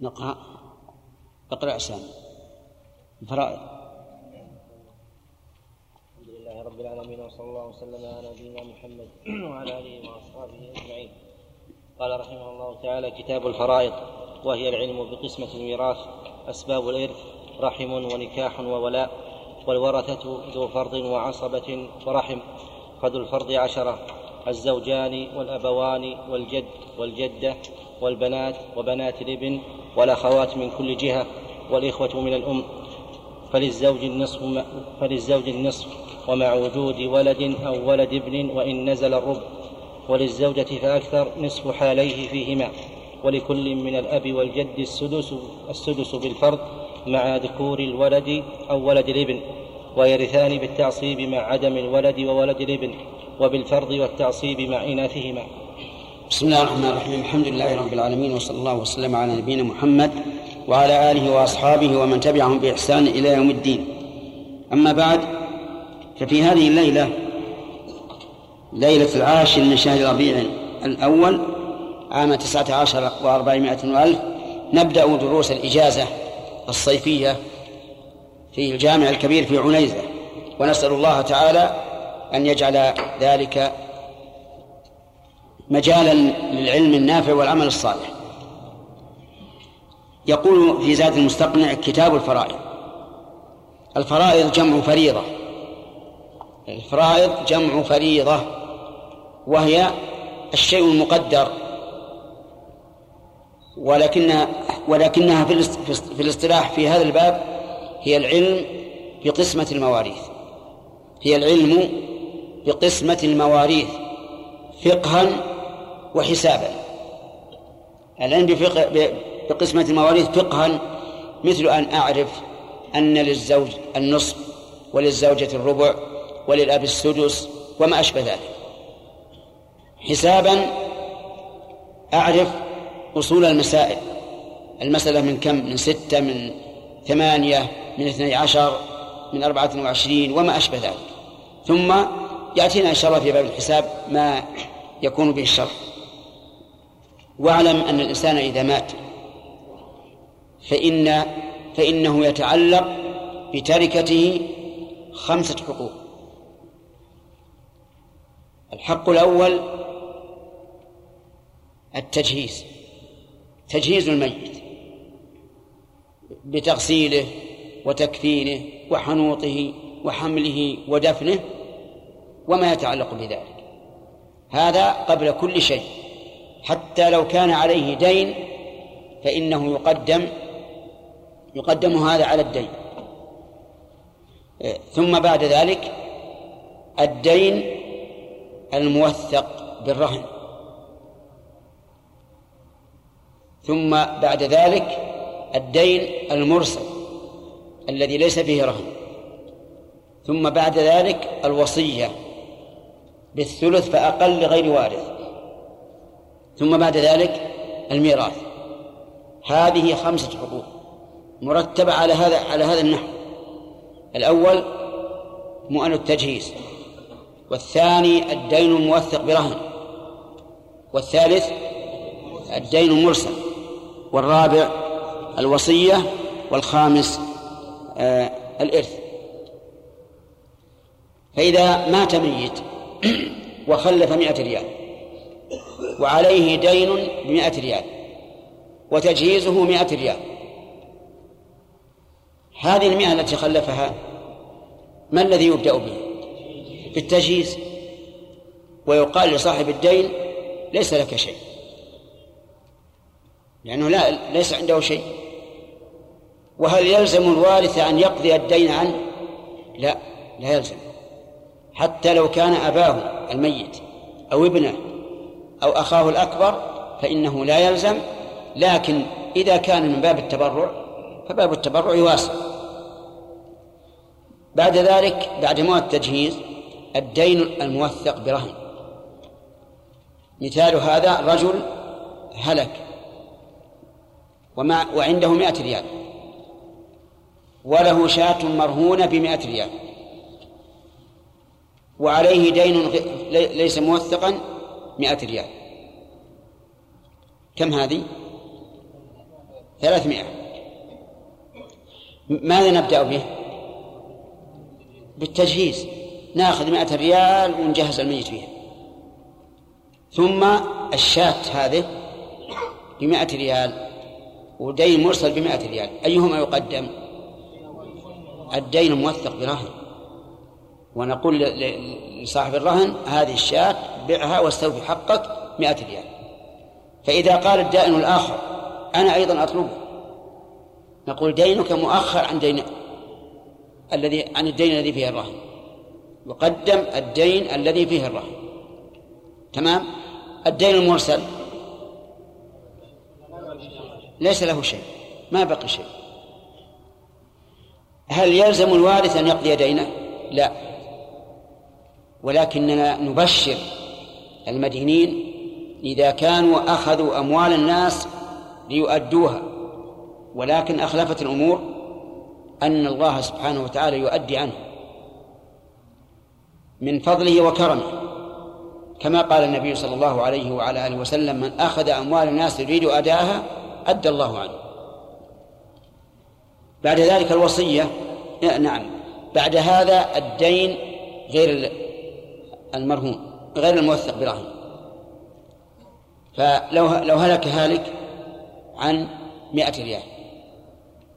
نقرأ اقرأ سامي. الفرائض الحمد لله رب العالمين وصلى الله وسلم على نبينا محمد وعلى آله وأصحابه أجمعين. قال رحمه الله تعالى كتاب الفرائض وهي العلم بقسمة الميراث أسباب الإرث رحم ونكاح وولاء والورثة ذو فرض وعصبة ورحم. فذو الفرض عشرة. الزوجان والأبوان والجد والجدة والبنات وبنات الابن والأخوات من كل جهة والإخوة من الأم. فللزوج النصف فللزوج النصف ومع وجود ولد أو ولد ابن وإن نزل الربع وللزوجة فأكثر نصف حاليه فيهما. ولكل من الأب والجد السدس السدس بالفرض مع ذكور الولد أو ولد الابن. ويرثان بالتعصيب مع عدم الولد وولد الابن. وبالفرض والتعصيب مع إناثهما بسم الله الرحمن الرحيم. الحمد لله رب العالمين وصلى الله وسلم على نبينا محمد وعلى آله وأصحابه ومن تبعهم بإحسان إلى يوم الدين. أما بعد ففي هذه الليلة ليلة العاشر من شهر ربيع الأول عام تسعة عشر وأربعمائة وألف نبدأ دروس الإجازة الصيفية في الجامع الكبير في عنيزة. ونسأل الله تعالى أن يجعل ذلك مجالا للعلم النافع والعمل الصالح. يقول في زاد المستقنع كتاب الفرائض. الفرائض جمع فريضة. الفرائض جمع فريضة وهي الشيء المقدر. ولكنها ولكنها في الاصطلاح في هذا الباب هي العلم بقسمة المواريث. هي العلم بقسمة المواريث فقها وحسابا. العلم بقسمة المواريث فقها مثل أن أعرف أن للزوج النصف وللزوجة الربع وللأب السدس وما أشبه ذلك. حسابا أعرف أصول المسائل. المسألة من كم؟ من ستة من ثمانية من اثني عشر من أربعة وعشرين وما أشبه ذلك. ثم يأتينا إن شاء الله في باب الحساب ما يكون به الشر واعلم أن الإنسان إذا مات فإن فإنه يتعلق بتركته خمسة حقوق. الحق الأول التجهيز. تجهيز الميت بتغسيله وتكفينه وحنوطه وحمله ودفنه وما يتعلق بذلك. هذا قبل كل شيء. حتى لو كان عليه دين فإنه يقدم يقدم هذا على الدين. ثم بعد ذلك الدين الموثق بالرهن. ثم بعد ذلك الدين المرسل الذي ليس فيه رهن. ثم بعد ذلك الوصية. بالثلث فأقل لغير وارث. ثم بعد ذلك الميراث. هذه خمسة حقوق مرتبة على هذا على هذا النحو. الأول مؤن التجهيز والثاني الدين الموثق برهن والثالث الدين المرسل والرابع الوصية والخامس آه الإرث. فإذا مات ميت وخلف مئة ريال. وعليه دين بمئة ريال. وتجهيزه مئة ريال. هذه المئة التي خلفها ما الذي يبدأ به؟ بالتجهيز. ويقال لصاحب الدين ليس لك شيء. لأنه لا ليس عنده شيء. وهل يلزم الوارث أن يقضي الدين عنه؟ لا لا يلزم. حتى لو كان أباه الميت أو ابنه أو أخاه الأكبر فإنه لا يلزم لكن إذا كان من باب التبرع فباب التبرع واسع بعد ذلك بعد موت التجهيز الدين الموثق برهن. مثال هذا رجل هلك وعنده مائة ريال وله شاة مرهونة بمائة ريال. وعليه دين ليس موثقا مائة ريال. كم هذه؟ ثلاثمائة. ماذا نبدأ به؟ بالتجهيز. ناخذ مائة ريال ونجهز الميت فيها. ثم الشاة هذه بمائة ريال ودين مرسل بمائة ريال. أيهما يقدم؟ الدين الموثق برهن ونقول لصاحب الرهن هذه الشاة بعها واستوفي حقك مائة ريال. فإذا قال الدائن الآخر أنا أيضا أطلبه. نقول دينك مؤخر عن دين الذي عن الدين الذي فيه الرهن. يقدم الدين الذي فيه الرهن. تمام؟ الدين المرسل. ليس له شيء. ما بقي شيء. هل يلزم الوارث أن يقضي دينه؟ لا. ولكننا نبشر المدينين إذا كانوا أخذوا أموال الناس ليؤدوها. ولكن أخلفت الأمور أن الله سبحانه وتعالى يؤدي عنه من فضله وكرمه. كما قال النبي صلى الله عليه وعلى آله وسلم من أخذ أموال الناس يريد أداءها أدى الله عنه. بعد ذلك الوصية نعم بعد هذا الدين غير المرهون غير الموثق برهن. فلو لو هلك هالك عن مائة ريال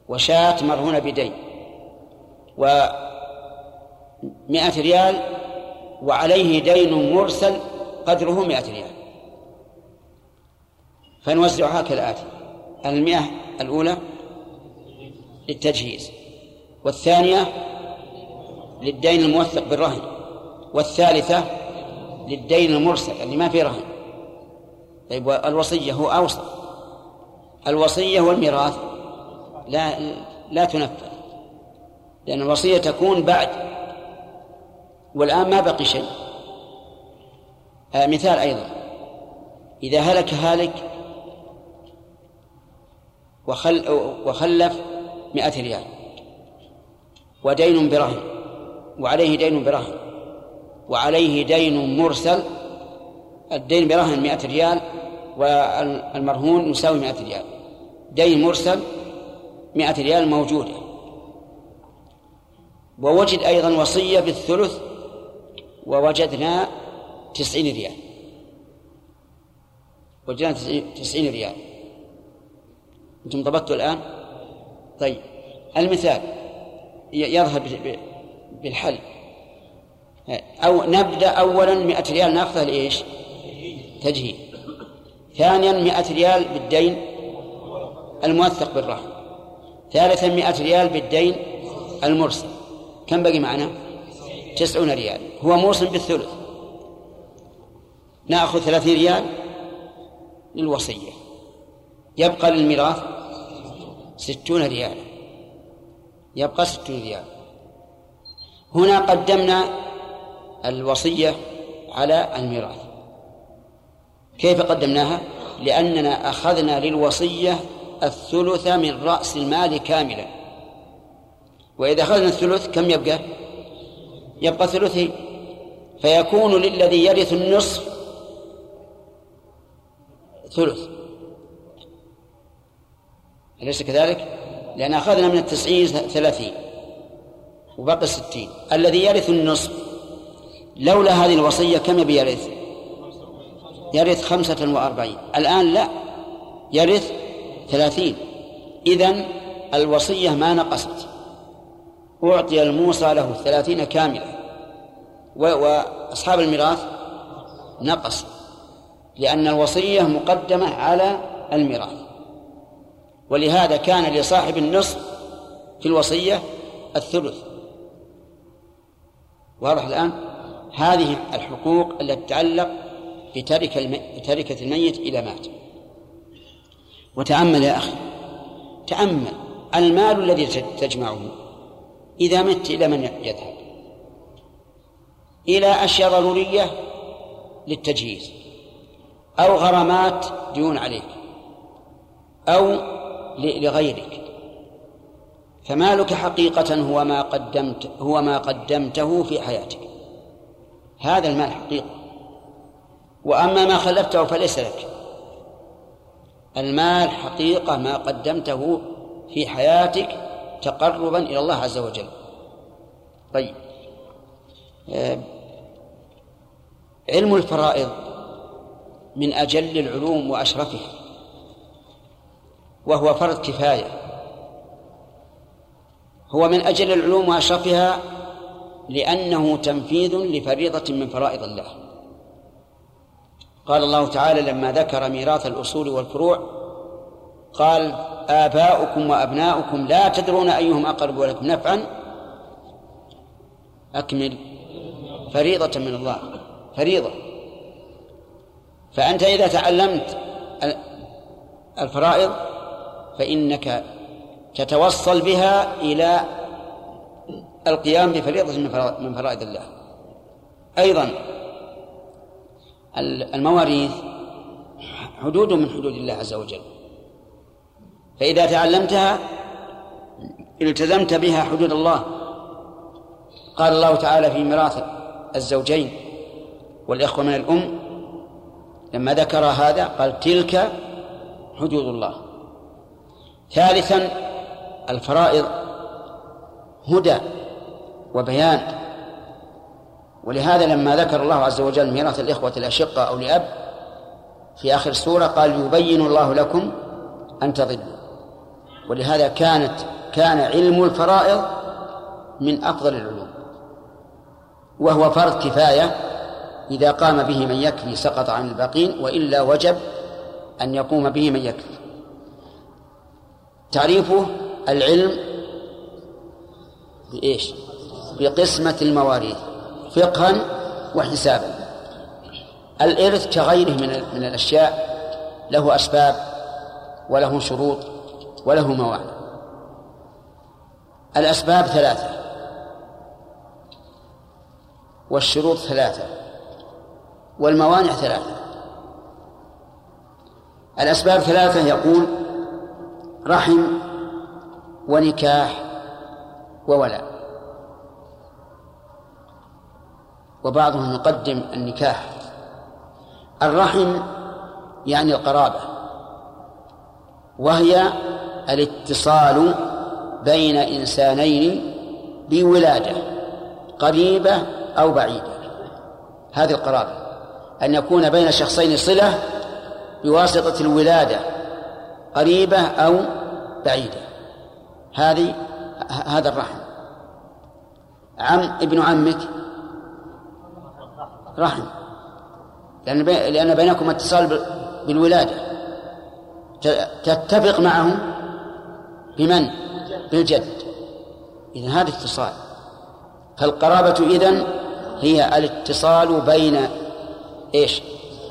وشاة مرهونة بدين ومائة ريال وعليه دين مرسل قدره مائة ريال. فنوزعها كالآتي المئة الأولى للتجهيز والثانية للدين الموثق بالرهن. والثالثة للدين المرسل اللي ما فيه رهن. طيب الوصية هو أوسط الوصية والميراث لا لا تنفذ لأن الوصية تكون بعد. والآن ما بقي شيء. آه مثال أيضا. إذا هلك هالك وخل وخلف مئة ريال ودين برهن وعليه دين برهن وعليه دين مرسل الدين برهن مئة ريال والمرهون يساوي مئة ريال. دين مرسل مئة ريال موجودة ووجد أيضا وصية بالثلث ووجدنا تسعين ريال. وجدنا تسعين ريال. أنتم ضبطتوا الآن؟ طيب. المثال يظهر بالحل. أو نبدأ أولا مئة ريال نأخذها لإيش؟ تجهيل ثانيا مئة ريال بالدين الموثق بالرهن ثالثا مئة ريال بالدين المرسل. كم بقي معنا؟ تسعون ريال. هو موصل بالثلث. نأخذ ثلاثين ريال للوصية. يبقى للميراث ستون ريالا يبقى ستون ريال. هنا قدمنا الوصية على الميراث كيف قدمناها؟ لأننا أخذنا للوصية الثلث من رأس المال كاملا وإذا أخذنا الثلث كم يبقى؟ يبقى ثلثين فيكون للذي يرث النصف ثلث أليس كذلك؟ لأن أخذنا من التسعين ثلاثين وبقي ستين الذي يرث النصف لولا هذه الوصية كم يبي يرث؟ يرث خمسة وأربعين. الآن لا. يرث ثلاثين. إذن الوصية ما نقصت. أعطي الموصى له ثلاثين كاملة. وأصحاب الميراث نقص. لأن الوصية مقدمة على الميراث. ولهذا كان لصاحب النصف في الوصية الثلث. واضح الآن؟ هذه الحقوق التي تتعلق بتركة بتركة الميت إذا مات. وتأمل يا أخي تأمل. المال الذي تجمعه إذا مت إلى من يذهب؟ إلى أشياء ضرورية للتجهيز أو غرامات ديون عليك أو لغيرك. فمالك حقيقة هو ما قدمت هو ما قدمته في حياتك. هذا المال حقيقة. وأما ما خلفته فليس لك. المال حقيقة ما قدمته في حياتك تقربا إلى الله عز وجل. طيب. آه، علم الفرائض من أجل العلوم وأشرفها وهو فرض كفاية. هو من أجل العلوم وأشرفها لأنه تنفيذ لفريضة من فرائض الله. قال الله تعالى لما ذكر ميراث الأصول والفروع قال آباؤكم وأبناؤكم لا تدرون أيهم أقرب لكم نفعا. أكمل. فريضة من الله. فريضة. فأنت إذا تعلمت الفرائض فإنك تتوصل بها إلى القيام بفريضة من فرائض الله. أيضا المواريث حدود من حدود الله عز وجل. فإذا تعلمتها التزمت بها حدود الله. قال الله تعالى في ميراث الزوجين والإخوة من الأم لما ذكر هذا قال تلك حدود الله. ثالثا الفرائض هدى. وبيان. ولهذا لما ذكر الله عز وجل ميراث الإخوة الأشقة أو لأب في آخر السورة قال يبين الله لكم أن تضلوا ولهذا كانت كان علم الفرائض من أفضل العلوم. وهو فرض كفاية إذا قام به من يكفي سقط عن الباقين وإلا وجب أن يقوم به من يكفي. تعريفه العلم بإيش؟ بقسمة المواريث فقها وحسابا. الإرث كغيره من من الأشياء له أسباب وله شروط وله موانع. الأسباب ثلاثة. والشروط ثلاثة. والموانع ثلاثة. الأسباب ثلاثة يقول رحم ونكاح وولاء. وبعضهم يقدم النكاح. الرحم يعني القرابة وهي الاتصال بين إنسانين بولادة قريبة أو بعيدة. هذه القرابة أن يكون بين شخصين صلة بواسطة الولادة قريبة أو بعيدة. هذه هذا الرحم. عم ابن عمك رحم لأن لأن بينكم اتصال بالولادة. تتفق معه بمن؟ بالجد. إذا هذا اتصال. فالقرابة إذن هي الاتصال بين إيش؟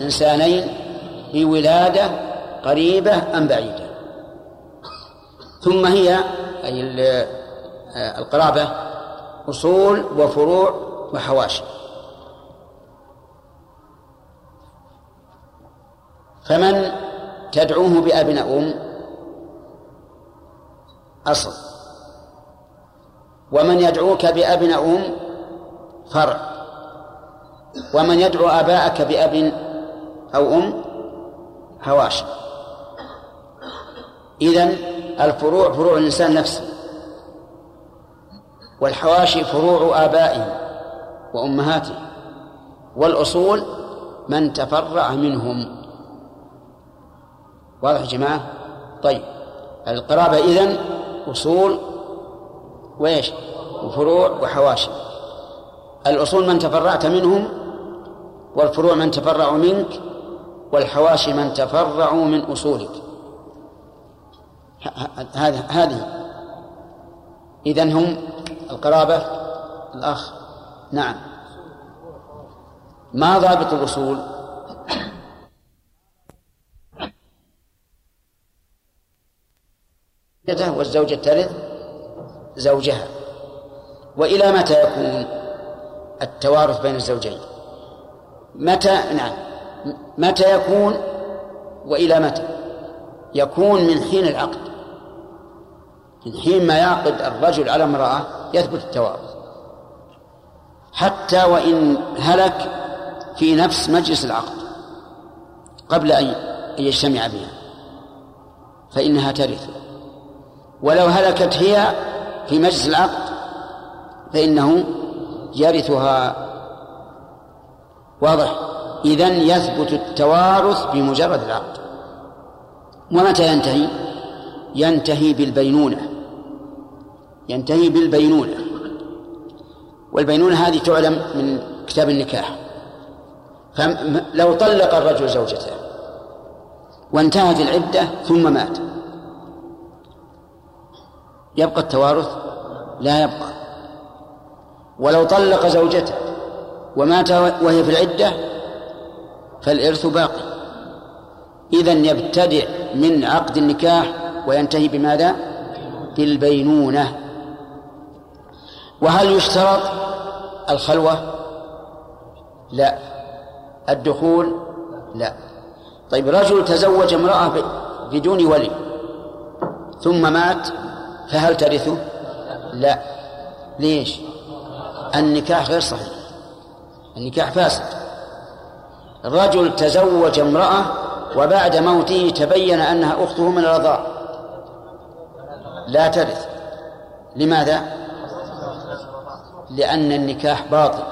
إنسانين بولادة قريبة أم بعيدة. ثم هي أي القرابة أصول وفروع وحواشي. فمن تدعوه بأب أم؟ أصل. ومن يدعوك بأب أم؟ فرع ومن يدعو آباءك بأب أو أم؟ هواشي إذن الفروع فروع الإنسان نفسه. والحواشي فروع آبائه وأمهاته. والأصول من تفرع منهم. واضح يا جماعة؟ طيب القرابة إذن أصول وإيش؟ وفروع وحواشي. الأصول من تفرعت منهم والفروع من تفرعوا منك والحواشي من تفرعوا من أصولك. هذه هذه. إذن هم القرابة الأخ. نعم. ما ضابط الأصول؟ والزوجة ترث زوجها. وإلى متى يكون التوارث بين الزوجين؟ متى نعم متى يكون وإلى متى؟ يكون من حين العقد. من حين ما يعقد الرجل على امرأة يثبت التوارث. حتى وإن هلك في نفس مجلس العقد قبل أن يجتمع بها. فإنها ترث. ولو هلكت هي في مجلس العقد فإنه يرثها. واضح. إذن يثبت التوارث بمجرد العقد. ومتى ينتهي؟ ينتهي بالبينونة. ينتهي بالبينونة. والبينونة هذه تعلم من كتاب النكاح. فلو طلق الرجل زوجته وانتهت العدة ثم مات. يبقى التوارث لا يبقى. ولو طلق زوجته ومات وهي في العدة فالإرث باقي. إذا يبتدئ من عقد النكاح وينتهي بماذا؟ بالبينونة. وهل يشترط الخلوة؟ لا. الدخول؟ لا. طيب رجل تزوج امرأة بدون ولي ثم مات فهل ترثه؟ لا. ليش؟ النكاح غير صحيح. النكاح فاسد. رجل تزوج امرأة وبعد موته تبين أنها أخته من الرضاع لا ترث. لماذا؟ لأن النكاح باطل.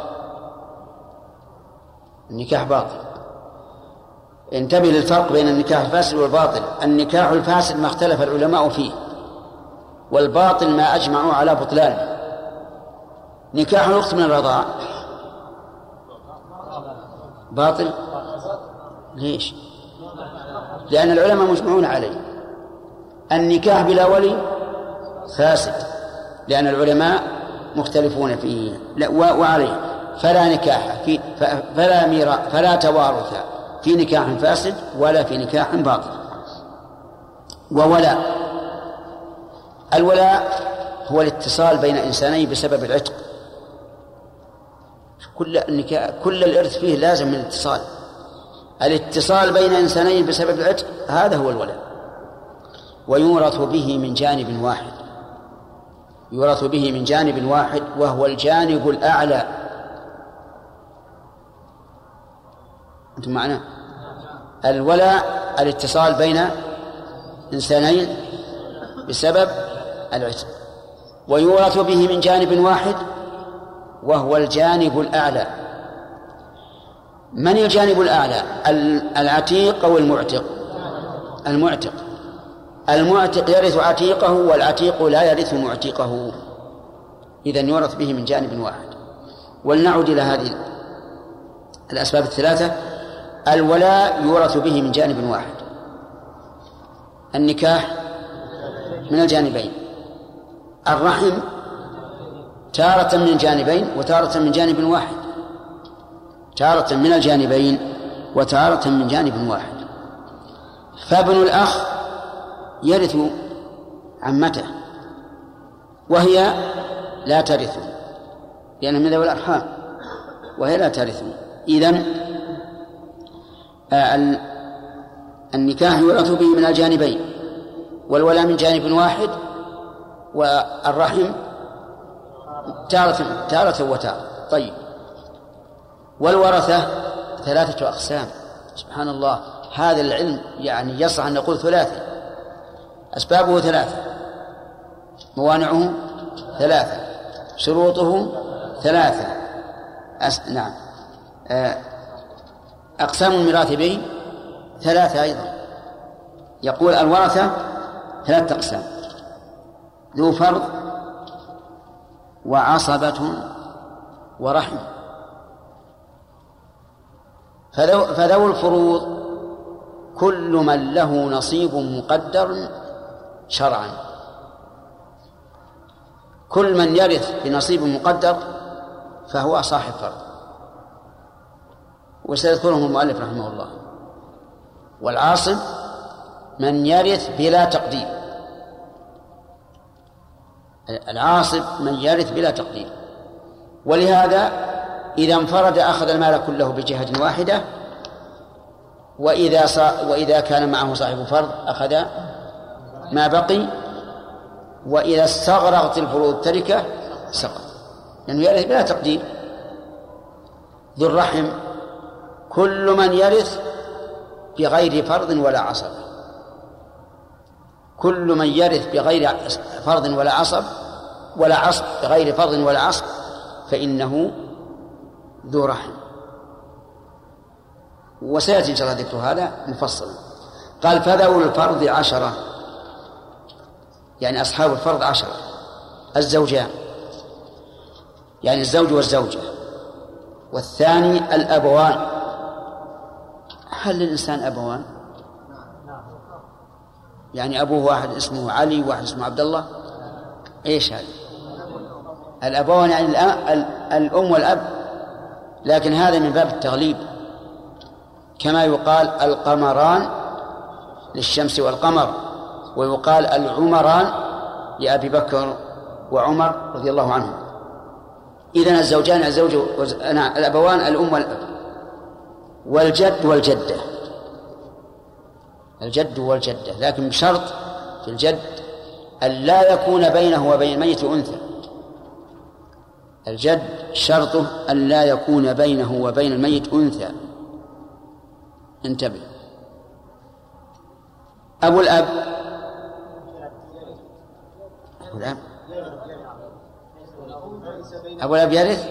النكاح باطل. انتبه للفرق بين النكاح الفاسد والباطل. النكاح الفاسد ما اختلف العلماء فيه. والباطل ما أجمعوا على بطلانه نكاح الأخت من الرضاعة باطل؟ ليش؟ لأن العلماء مجمعون عليه. النكاح بلا ولي فاسد لأن العلماء مختلفون فيه. وعليه. فلا نكاح في فلا ميراث فلا توارث في نكاح فاسد ولا في نكاح باطل. وولاء الولاء هو الاتصال بين إنسانين بسبب العتق. كل كل الإرث فيه لازم من الاتصال. الاتصال بين إنسانين بسبب العتق هذا هو الولاء. ويورث به من جانب واحد. يورث به من جانب واحد وهو الجانب الأعلى. أنتم معنا؟ الولاء الاتصال بين إنسانين بسبب العتق ويورث به من جانب واحد وهو الجانب الأعلى. من الجانب الأعلى؟ العتيق أو المعتق؟ المعتق. المعتق يرث عتيقه والعتيق لا يرث معتقه. إذا يورث به من جانب واحد. ولنعد إلى هذه الأسباب الثلاثة. الولاء يورث به من جانب واحد. النكاح من الجانبين. الرحم تارة من جانبين وتارة من جانب واحد. تارة من الجانبين وتارة من جانب واحد. فابن الأخ يرث عمته وهي لا ترث لأن من ذوي الأرحام وهي لا ترث. إذن آه، النكاح يورث به من الجانبين والولاء من جانب واحد والرحم تارة تارة وتارة طيب. والورثة ثلاثة أقسام. سبحان الله هذا العلم يعني يصح أن نقول ثلاثي أسبابه ثلاثة. موانعه ثلاثة. شروطه ثلاثة. أس... نعم. آه، أقسام الميراث به ثلاثة أيضا. يقول الورثة ثلاثة أقسام. ذو فرض وعصبة ورحم. فذو, الفروض كل من له نصيب مقدر شرعا. كل من يرث بنصيب مقدر فهو صاحب فرض. وسيذكرهم المؤلف رحمه الله. والعاصب من يرث بلا تقدير. العاصب من يرث بلا تقدير. ولهذا إذا انفرد أخذ المال كله بجهة واحدة وإذا وإذا كان معه صاحب فرض أخذ ما بقي وإذا استغرقت الفروض تركه سقط. لأنه يرث بلا تقدير. ذو الرحم كل من يرث بغير فرض ولا عصبة كل من يرث بغير فرض ولا عصب ولا عصب بغير فرض ولا عصب فإنه ذو رحم. وسيأتي إن شاء الله ذكر هذا مفصلا قال فذوي الفرض عشرة. يعني أصحاب الفرض عشرة. الزوجان. يعني الزوج والزوجة. والثاني الأبوان. هل للإنسان أبوان؟ يعني أبوه واحد اسمه علي وواحد اسمه عبد الله. إيش هذا؟ الأبوان يعني الأم والأب. لكن هذا من باب التغليب. كما يقال القمران للشمس والقمر ويقال العمران لأبي بكر وعمر رضي الله عنهم. إذن الزوجان الزوج الأبوان الأم والأب والجد والجدة. الجد والجدة. لكن بشرط في الجد أن لا يكون بينه وبين الميت أنثى. الجد شرطه أن لا يكون بينه وبين الميت أنثى. انتبه. أبو الأب. أبو الأب. أبو الأب يرث؟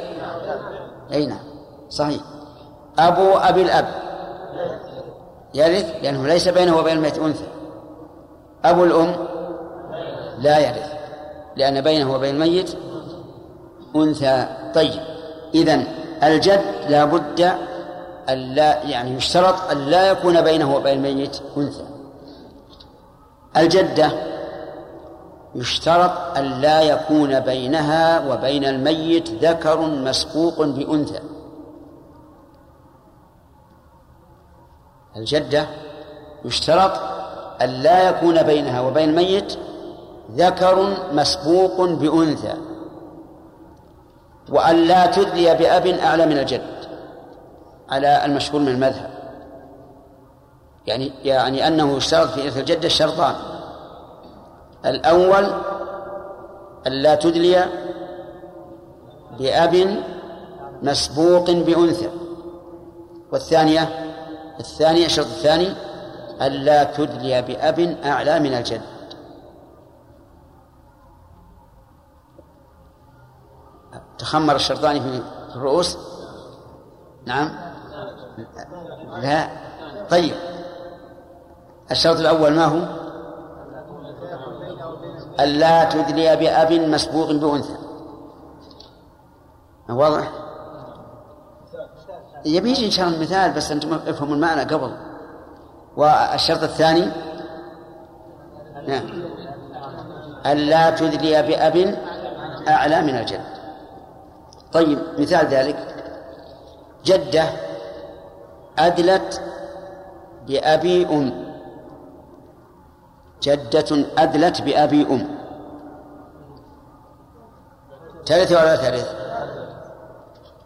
أي نعم. صحيح. أبو أبي الأب. يرث؟ لأنه ليس بينه وبين الميت أنثى. أبو الأم. لا يرث. لأن بينه وبين الميت أنثى. طيب إذن الجد لا بد أن لا يعني يشترط أن لا يكون بينه وبين الميت أنثى. الجدة يشترط أن لا يكون بينها وبين الميت ذكر مسبوق بأنثى. الجدة يشترط أن لا يكون بينها وبين الميت ذكر مسبوق بأنثى. وأن لا تدلي بأب أعلى من الجد. على المشهور من المذهب. يعني يعني أنه يشترط في إرث الجدة شرطان الأول أن لا تدلي بأب مسبوق بأنثى. والثانية الثانية الشرط الثاني ألا تدلي بأب أعلى من الجد. تخمر الشرطان في الرؤوس؟ نعم. لا. طيب. الشرط الأول ما هو؟ ألا تدلي بأب مسبوق بأنثى. واضح؟ يبي يجي إن شاء الله المثال بس أنتم افهموا المعنى قبل. والشرط الثاني؟ نعم. ألا تدلي بأب أعلى من الجد طيب مثال ذلك. جدة أدلت بأبي أم. جدة أدلت بأبي أم. ترث ولا ترث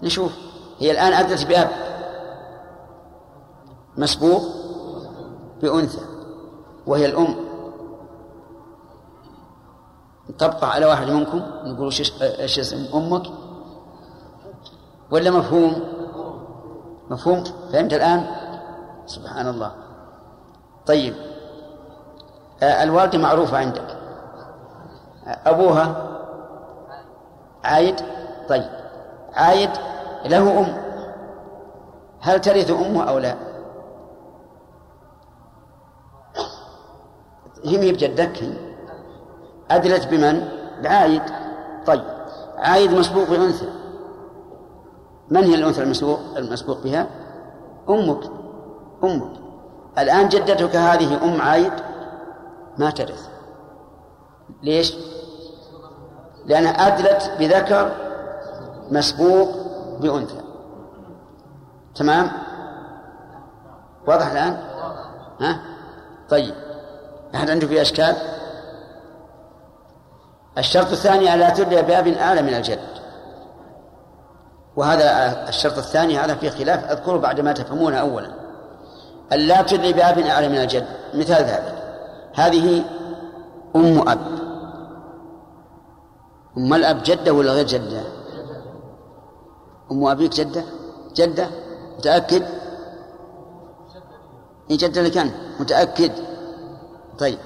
نشوف. هي الآن أدلت بأب. مسبوق بأنثى وهي الأم. نطبق على واحد منكم نقول إيش اسم أمك؟ ولا مفهوم؟ مفهوم؟ فهمت الآن؟ سبحان الله طيب. آه، الوالدة معروفة عندك. أبوها؟ عايد؟ طيب. عايد له أم. هل ترث أمه أو لا؟ هي بجدك هي أدلت بمن؟ بعايد. طيب. عايد مسبوق بأنثى. من هي الأنثى المسبوق المسبوق بها؟ أمك. أمك. الآن جدتك هذه أم عايد؟ ما ترث. ليش؟ لأنها أدلت بذكر مسبوق بأنثى. تمام؟ واضح الآن؟ ها؟ طيب. أحد عنده في أشكال؟ الشرط الثاني ألا تدلي بأب أعلى من الجد. وهذا الشرط الثاني هذا فيه خلاف أذكره بعد ما تفهمونه أولا. ألا تدلي بأب أعلى من الجد. مثال ذلك. هذه أم أب. أم الأب جدة ولا غير جدة؟ أم أبيك جدة؟ جدة؟ متأكد؟ إن جدة لك أنت. متأكد؟ طيب.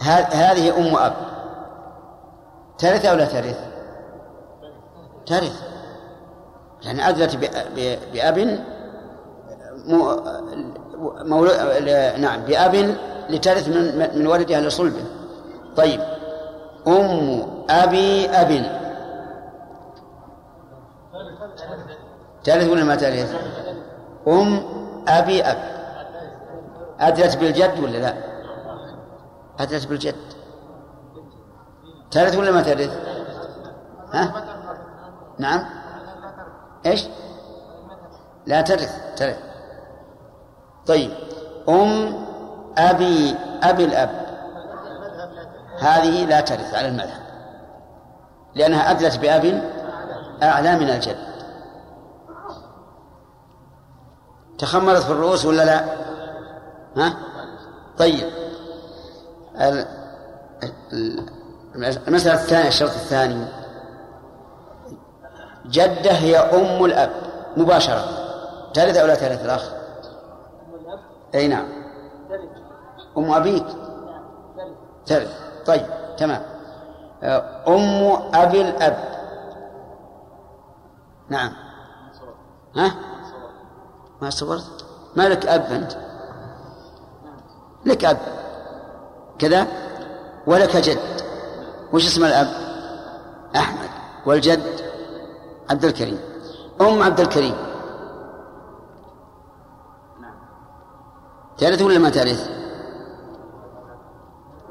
هذه أم أب. ترث أو لا ترث؟ ترث. لأن أدلت بأب مولو... نعم بأب لترث من من ولدها لصلبه طيب أم أبي أب ترث ولا ما ترث؟ أم أبي أب أدلت بالجد ولا لا؟ أدلت بالجد ترث ولا ما ترث؟ ها؟ نعم إيش؟ لا ترث ترث طيب أم أبي أبي الأب هذه لا ترث على المذهب لأنها أدلت بأب أعلى من الجد تخمرت في الرؤوس ولا لا؟ ها؟ طيب المسألة الثانية الشرط الثاني جدة هي أم الأب مباشرة. ترث أو لا ترث الأخ؟ أي نعم. أم أبيك؟ ترث طيب تمام. أم أبي الأب. نعم. ها؟ ما صورت؟ ما لك أب أنت؟ لك أب. كذا؟ ولك جد. وش اسم الأب؟ أحمد. والجد؟ عبد الكريم أم عبد الكريم ترث ولا ما ترث؟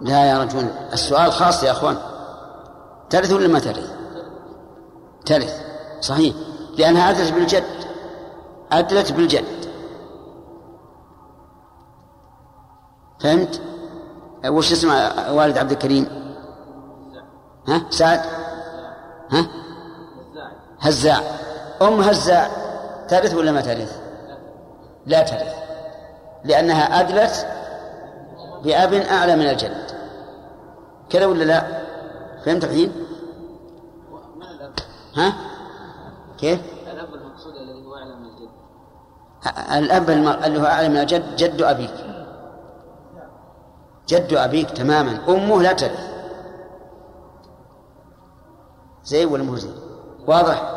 لا يا رجل السؤال خاص يا أخوان ترث ولا ما ترث؟ ترث صحيح لأنها أدلت بالجد أدلت بالجد فهمت؟ وش اسم والد عبد الكريم؟ ها؟ سعد؟ ها؟ هزاع أم هزاع ترث ولا ما ترث؟ لا ترث لأنها أدلت بأب أعلى من الجد كذا ولا لا؟ فهمت الحين؟ ها؟ كيف؟ الأب المقصود الذي هو أعلى من الجد الأب اللي هو أعلى من الجد جد أبيك جد أبيك تماما أمه لا ترث زي ولا مو زي؟ واضح؟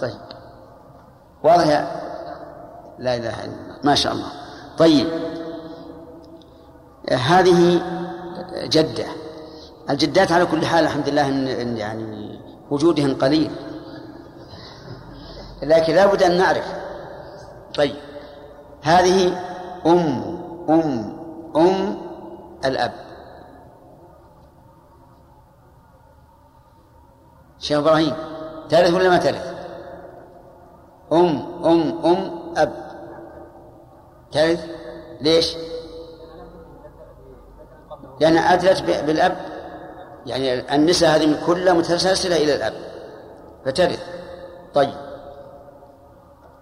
طيب. واضح يا لا إله إلا الله. ما شاء الله. طيب. هذه جدة. الجدات على كل حال الحمد لله إن يعني وجودهن قليل. لكن لابد أن نعرف. طيب. هذه أم أم أم الأب. شيخ إبراهيم. ترث ولا ما ترث؟ أم أم أم أب. ترث ليش؟ لأنها أدلت بالأب. يعني النساء هذه كلها متسلسلة إلى الأب. فترث طيب.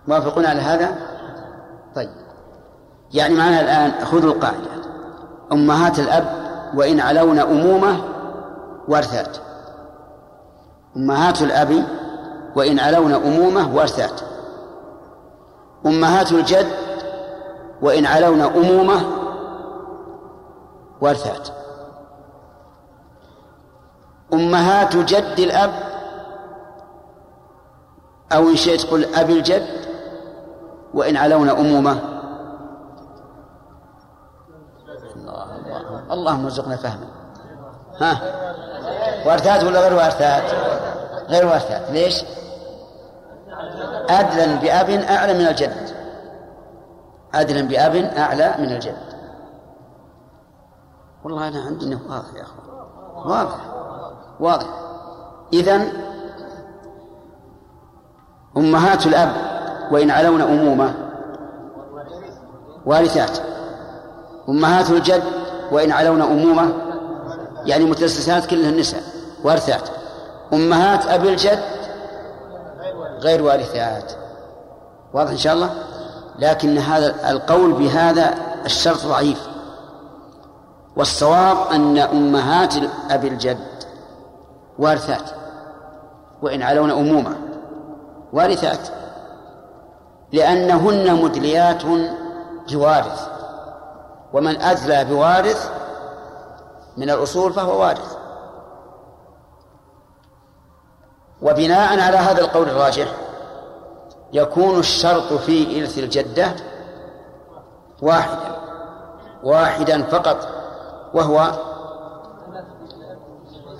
موافقون على هذا؟ طيب. يعني معنا الآن خذوا القاعدة. أمهات الأب وإن علون أمومة وارثات. أمهات الأب وإن علون أمومة وأرثات. أمهات الجد وإن علون أمومة وأرثات. أمهات جد الأب أو إن شئت قل أبي الجد وإن علون أمومة. اللهم ارزقنا فهما ها؟ وأرثات ولا غير وأرثات؟ غير وارثات ليش؟ أدلا بأب أعلى من الجد. أدلا بأب أعلى من الجد. والله أنا عندي أنه واضح يا أخوان. واضح. واضح. إذن أمهات الأب وإن علون أمومة وارثات. أمهات الجد وإن علون أمومة يعني متسسات كلها النساء. وارثات. أمهات أبي الجد غير وارثات واضح إن شاء الله؟ لكن هذا القول بهذا الشرط ضعيف. والصواب أن أمهات أبي الجد وارثات وإن علون أمومة وارثات لأنهن مدليات بوارث. ومن أدلى بوارث من الأصول فهو وارث. وبناء على هذا القول الراجح يكون الشرط في إرث الجدة واحدا واحدا فقط وهو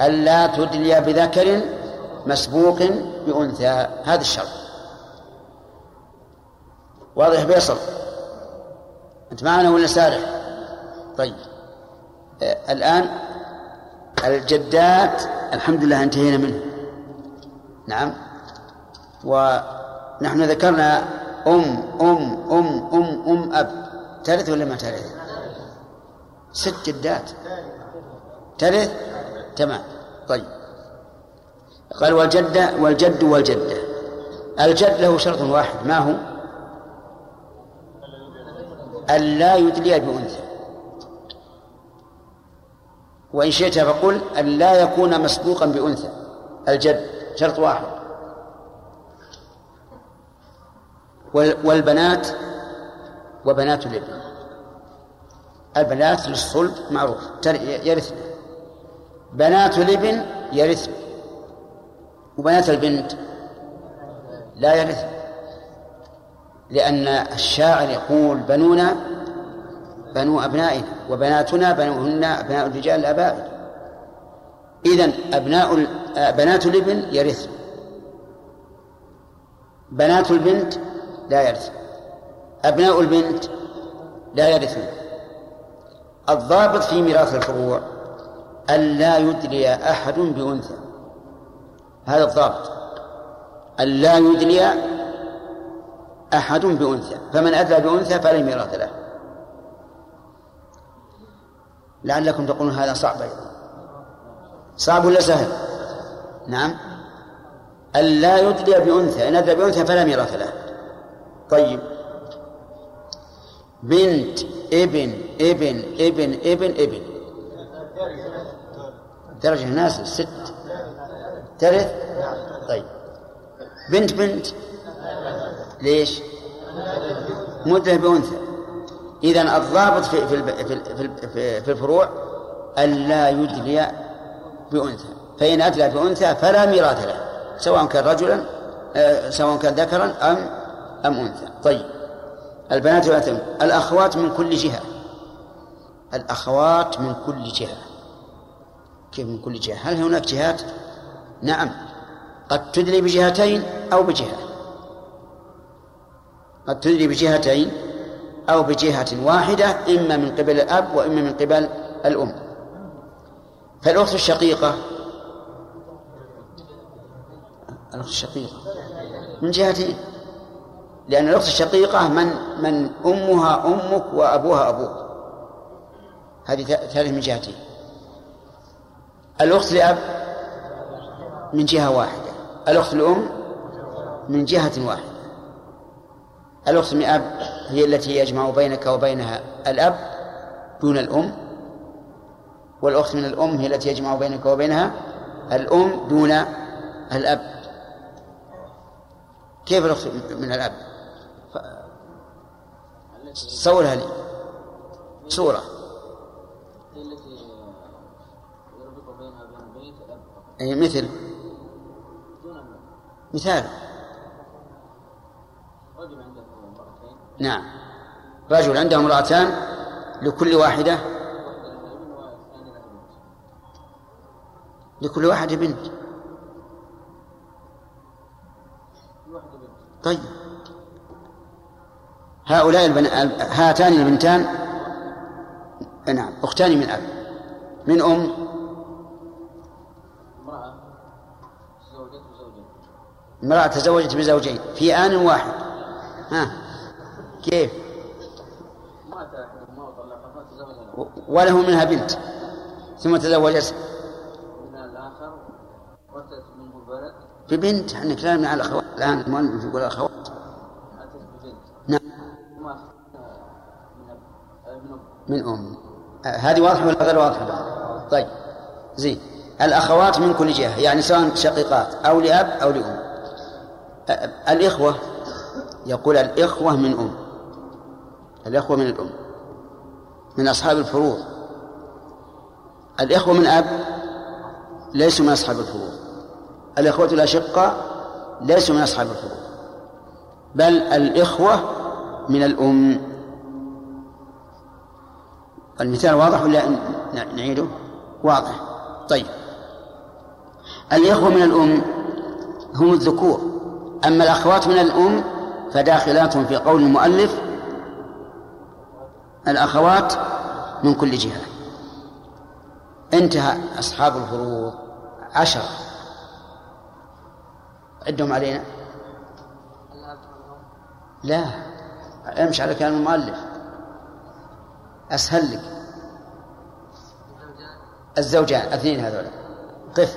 ألا تدلي بذكر مسبوق بأنثى هذا الشرط. واضح بيصل؟ أنت معنا ولا سارح طيب. آه الآن الجدات الحمد لله انتهينا منه. نعم. ونحن ذكرنا أم أم أم أم أم أب. ترث ولا ما ترث؟ ست جدات. ترث تمام. طيب. قال والجدة والجد والجدة. الجد له شرط واحد. ما هو؟ ألا يدلي بأنثى. وإن شئت فقل ألا يكون مسبوقا بأنثى. الجد. شرط واحد. والبنات وبنات الابن. البنات للصلب معروف. يرثن بنات الابن يرثن وبنات البنت لا يرثن لأن الشاعر يقول بنونا بنو أبنائنا وبناتنا بنوهن أبناء الرجال الآباء إذن أبناء بنات الابن يرثن بنات البنت لا يرثن أبناء البنت لا يرثون الضابط في ميراث الفروع ألا يدلي أحد بأنثى. هذا الضابط. ألا يدلي أحد بأنثى. فمن أدلى بأنثى فلا ميراث له. لعلكم تقولون هذا صعب أيضا. صعب ولا سهل؟ نعم. ألا يدلي بأنثى إن أدلى بأنثى فلا ميراث له طيب. بنت ابن ابن ابن ابن ابن. درجة ناس ست. ترث؟ طيب. بنت بنت. ليش؟ مدة بأنثى. إذا الضابط في في في في الفروع ألا يدلي بأنثى. فإن أدلى بأنثى فلا ميراث له سواء كان رجلا آه، سواء كان ذكرا أم أم أنثى. طيب. البنات والأتم الأخوات من كل جهة. الأخوات من كل جهة. كيف من كل جهة؟ هل هناك جهات؟ نعم. قد تدلي بجهتين أو بجهة. قد تدلي بجهتين أو بجهة واحدة إما من قبل الأب وإما من قبل الأم. فالأخت الشقيقة. الأخت الشقيقة. من جهتين. لأن الأخت الشقيقة من من أمها أمك وأبوها أبوك. هذه ثالث من جهتين. الأخت لأب من جهة واحدة. الأخت الأم من جهة واحدة. الأخت من أب هي التي يجمع بينك وبينها الأب دون الأم. والأخت من الأم هي التي يجمع بينك وبينها الأم دون الأب. كيف الأخت من الأب؟ صورها لي. صورة. أي مثل. مثال. نعم. رجل عنده امرأتان لكل واحدة لكل واحدة بنت. طيب. هؤلاء البن... هاتان البنتان نعم أختان من أب. من أم؟ امرأة تزوجت بزوجين. في آن واحد. ها. كيف؟ وله منها بنت. ثم تزوجت. ببنت إحنا كلامنا على الأخوات. الآن المؤلف يقول الأخوات. من أم. هذه واضحة ولا غير واضحة طيب. زين. الأخوات من كل جهة يعني سواء شقيقات أو لأب أو لأم. الإخوة. يقول الإخوة من أم. الإخوة من الأم. من أصحاب الفروض الإخوة من أب ليسوا من أصحاب الفروض الإخوة الأشقاء ليسوا من أصحاب الفروض بل الإخوة من الأم. المثال واضح ولا نعيده؟ واضح. طيب. الإخوة من الأم هم الذكور أما الأخوات من الأم فداخلات في قول المؤلف الأخوات من كل جهة. انتهى أصحاب الفروض عشرة. عدهم علينا؟ لا. امشي على كلام المؤلف. أسهل لك. الزوجان اثنين هذول. قف.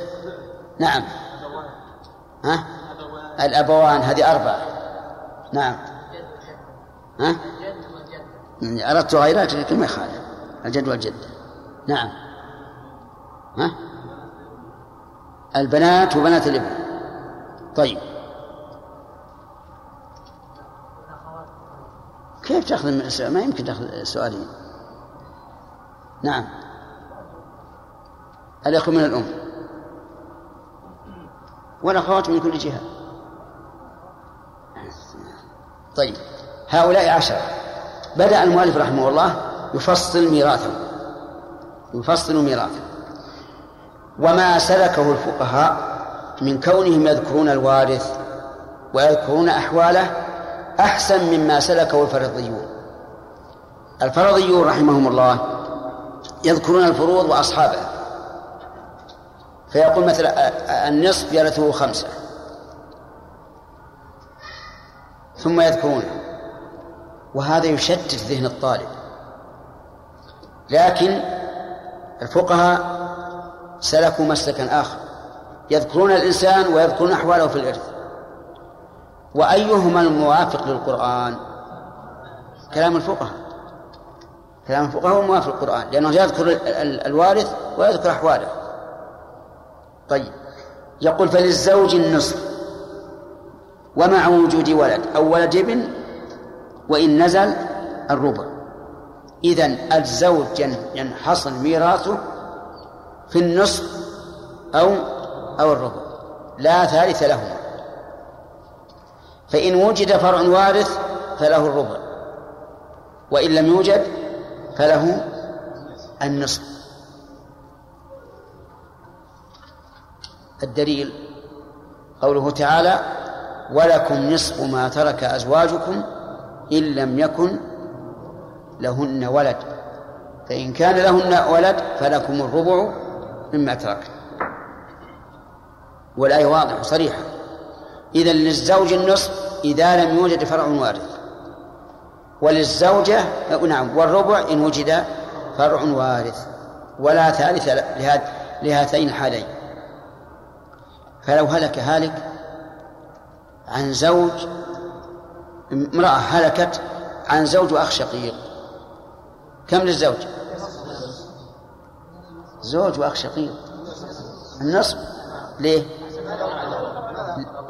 نعم. ها؟ الأبوان هذه أربعة. نعم. ها؟ أردت غيرات لكن ما يخالف. الجد والجد. نعم. ها؟ البنات وبنات الابن. طيب. كيف تأخذ ما يمكن تأخذ سؤالين نعم. الأخ من الأم؟ والأخوات من كل جهة. طيب. هؤلاء عشرة. بدأ المؤلف رحمه الله يفصل ميراثه يفصل ميراثه وما سلكه الفقهاء من كونهم يذكرون الوارث ويذكرون أحواله أحسن مما سلكه الفرضيون. الفرضيون رحمهم الله يذكرون الفروض وأصحابها فيقول مثلا النصف يرثه خمسة. ثم يذكرونه وهذا يشتت ذهن الطالب. لكن الفقهاء سلكوا مسلكا آخر. يذكرون الإنسان ويذكرون أحواله في الإرث. وأيهما الموافق للقرآن؟ كلام الفقهاء. كلام الفقهاء هو موافق للقرآن لأنه يذكر الوارث ويذكر أحواله. طيب. يقول فللزوج النصف. ومع وجود ولد. أو ولد ابن وإن نزل الربع. إذن الزوج ينحصر ميراثه في النصف أو أو الربع. لا ثالث لهما فإن وجد فرع وارث فله الربع. وإن لم يوجد فله النصف. الدليل قوله تعالى ولكم نصف ما ترك أزواجكم إن لم يكن لهن ولد. فإن كان لهن ولد فلكم الربع مما ترك. والآية واضحة صريحة إذا للزوج النصف إذا لم يوجد فرع وارث. وللزوجة نعم والربع إن وجد فرع وارث. ولا ثالث لهاتين الحالين. فلو هلك هالك عن زوج امرأة هلكت عن زوج وأخ شقيق. كم للزوج؟ زوج وأخ شقيق. النصف. ليه؟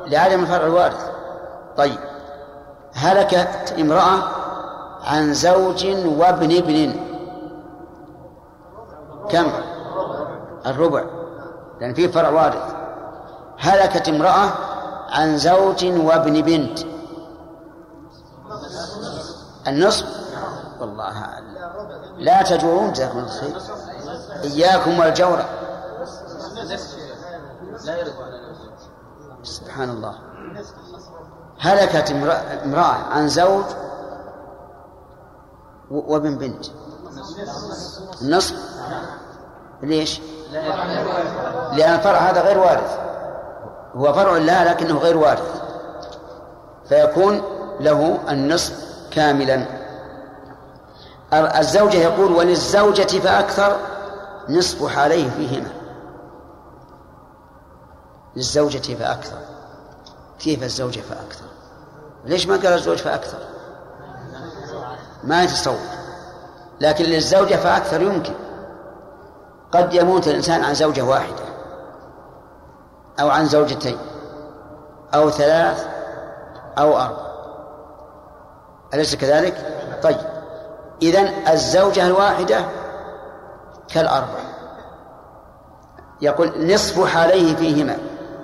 لعدم الفرع الوارث. طيب. هلكت امرأة عن زوج وابن ابن. كم؟ الربع. لأن فيه فرع وارث. هلكت امرأة عن زوج وابن بنت. النصف؟ والله لا تجورون جزاكم الله خير. إياكم والجور سبحان الله. هلكت امرأة عن زوج وابن بنت. النصف. ليش؟ لأن الفرع هذا غير وارث. هو فرع لها لكنه غير وارث. فيكون له النصف كاملا. الزوجة يقول وللزوجة فأكثر نصف حاليه فيهما. للزوجة فأكثر. كيف الزوجة فأكثر؟ ليش ما قال الزوج فأكثر؟ ما يتصور لكن للزوجة فأكثر يمكن. قد يموت الإنسان عن زوجة واحدة أو عن زوجتين أو ثلاث أو أربع. أليس كذلك؟ طيب. إذن الزوجة الواحدة كالأربع. يقول نصف حاليه فيهما.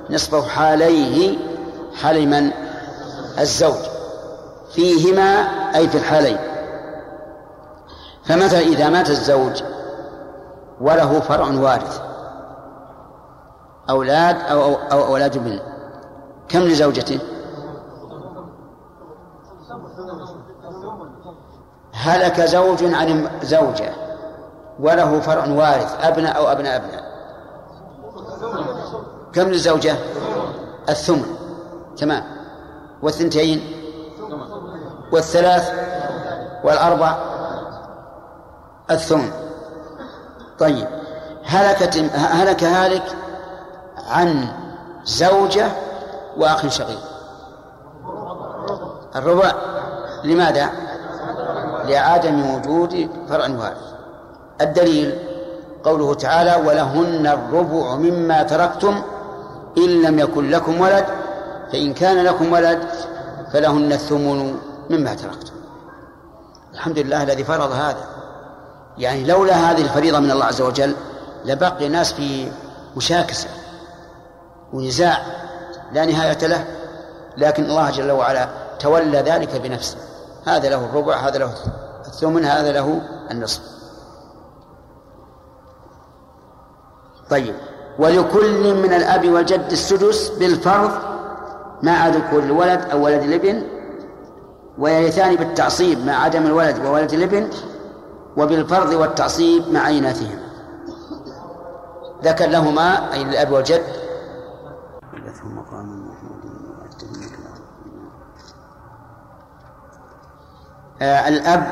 نصف حاليه حال من الزوج فيهما أي في الحالين. فمثلا إذا مات الزوج وله فرع وارث أولاد أو, أو, أو أولاد ابن كم لزوجته؟ هلك زوج عن زوجة وله فرع وارث أبناء أو أبناء أبناء. كم للزوجة الثمن. تمام. والثنتين؟ والثلاث؟ والأربع؟ الثمن. طيب. هلكت هلك هالك عن زوجة وأخ شقيق. الربع. لماذا؟ لعدم وجود فرع وارث. الدليل قوله تعالى ولهن الربع مما تركتم إن لم يكن لكم ولد فإن كان لكم ولد فلهن الثمن مما تركتم. الحمد لله الذي فرض هذا. يعني لولا هذه الفريضة من الله عز وجل لبقي الناس في مشاكسة ونزاع لا نهاية له لكن الله جل وعلا تولى ذلك بنفسه. هذا له الربع هذا له الثمن هذا له النصف. طيب. ولكل من الأب والجد السدس بالفرض مع ذكور الولد أو ولد الابن ويرثان بالتعصيب مع عدم الولد وولد الابن وبالفرض والتعصيب مع إناثهما. ذكر لهما أي الأب والجد. آه الأب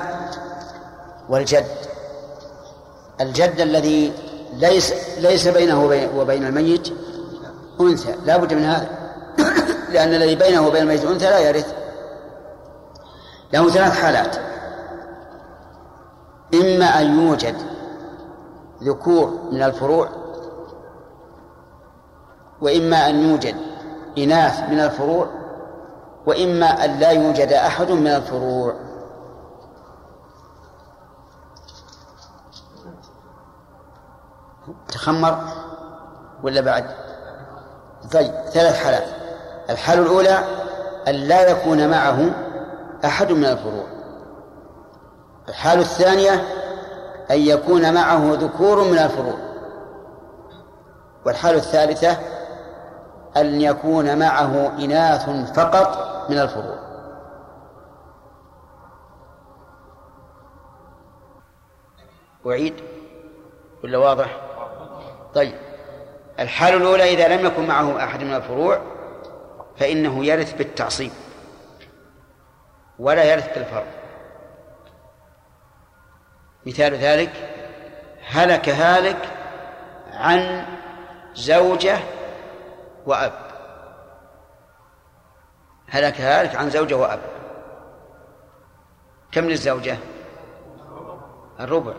والجد. الجد الذي ليس ليس بينه وبين الميت أنثى لا بد من هذا. لأن الذي بينه وبين الميت أنثى لا يرث. له ثلاث حالات. إما أن يوجد ذكور من الفروع وإما أن يوجد إناث من الفروع وإما أن لا يوجد أحد من الفروع. تخمر ولا بعد؟ طيب ثلاث حالات. الحالة الأولى أن لا يكون معه أحد من الفروع. الحالة الثانية أن يكون معه ذكور من الفروع. والحالة الثالثة أن يكون معه إناث فقط من الفروع. أعيد؟ ولا واضح؟ طيب. الحالة الأولى إذا لم يكن معه أحد من الفروع فإنه يرث بالتعصيب ولا يرث بالفرض. مثال ذلك هلك هالك عن زوجة وأب. هلك هالك عن زوجة وأب. كم للزوجة؟ الربع.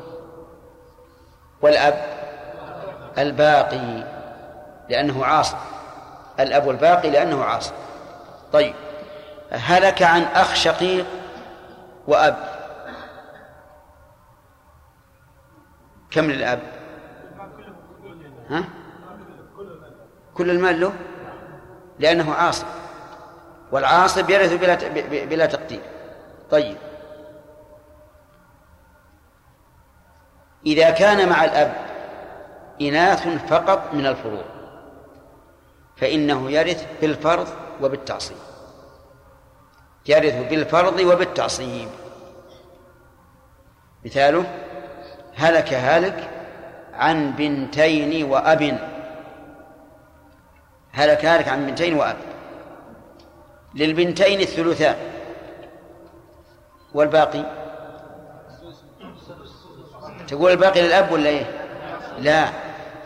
والأب؟ الباقي لأنه عاصر الأب الباقي لأنه عاصر طيب هلك عن أخ شقيق وأب. كم للأب؟ ها؟ كل المال له؟ لأنه عاصب والعاصب يرث بلا بلا تقدير. طيب. إذا كان مع الأب إناث فقط من الفروع فإنه يرث بالفرض وبالتعصيب. يرث بالفرض وبالتعصيب. مثاله هلك هالك عن بنتين وأب. هلك هالك عن بنتين وأب. للبنتين الثلثان والباقي؟ تقول الباقي للأب ولا إيه؟ لا.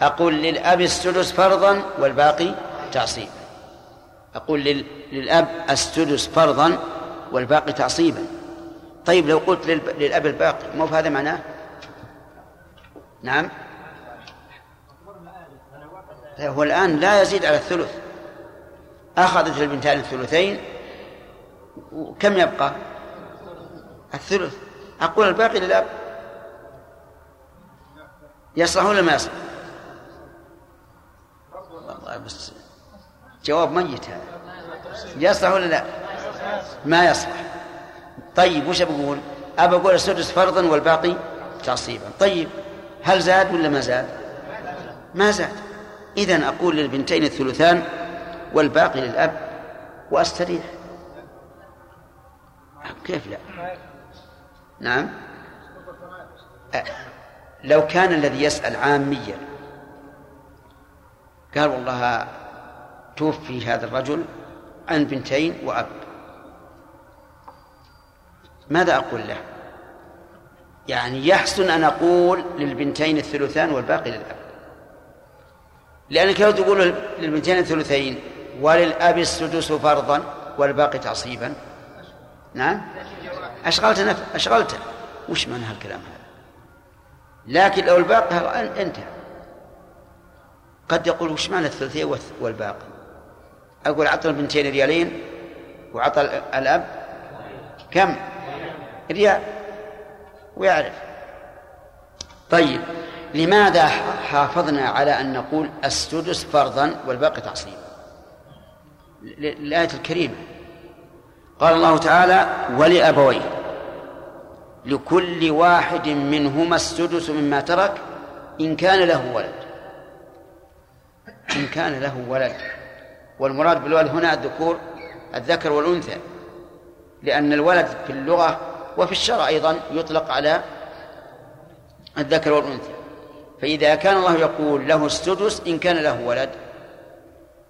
أقول للأب السدس فرضا والباقي تعصيبا أقول للأب السدس فرضا والباقي تعصيبا. طيب لو قلت للأب الباقي مو هذا معناه؟ نعم. هو الآن لا يزيد على الثلث. أخذت البنتان الثلثين وكم يبقى؟ الثلث. أقول الباقي للأب. يصلح ولا ما يصلح؟ بس جواب ميت هذا يصلح ولا لا؟ ما يصلح طيب وش بقول؟ أبى أقول السدس فرضا والباقي تعصيبا طيب هل زاد ولا ما زاد؟ ما زاد إذا أقول للبنتين الثلثان والباقي للأب وأستريح كيف لا؟ نعم لو كان الذي يسأل عاميا قال والله توفي هذا الرجل عن بنتين وأب. ماذا أقول له؟ يعني يحسن أن أقول للبنتين الثلثان والباقي للأب. لأنك لو تقول للبنتين الثلثين وللأب السدس فرضا والباقي تعصيبا. نعم؟ أشغلت نف... أشغلته وش معنى هالكلام هذا؟ لكن لو الباقي انتهى قد يقول وش معنى الثلثين والباقي؟ أقول أعطى البنتين ريالين وعطى الأب؟ كم؟ ريال. ويعرف. طيب لماذا حافظنا على أن نقول السدس فرضا والباقي تعصيبا الآية الكريمة. قال الله تعالى ولأبويه. لكل واحد منهما السدس مما ترك إن كان له ولد. إن كان له ولد. والمراد بالولد هنا الذكور الذكر والأنثى. لأن الولد في اللغة وفي الشرع أيضا يطلق على الذكر والأنثى. فإذا كان الله يقول له السدس إن كان له ولد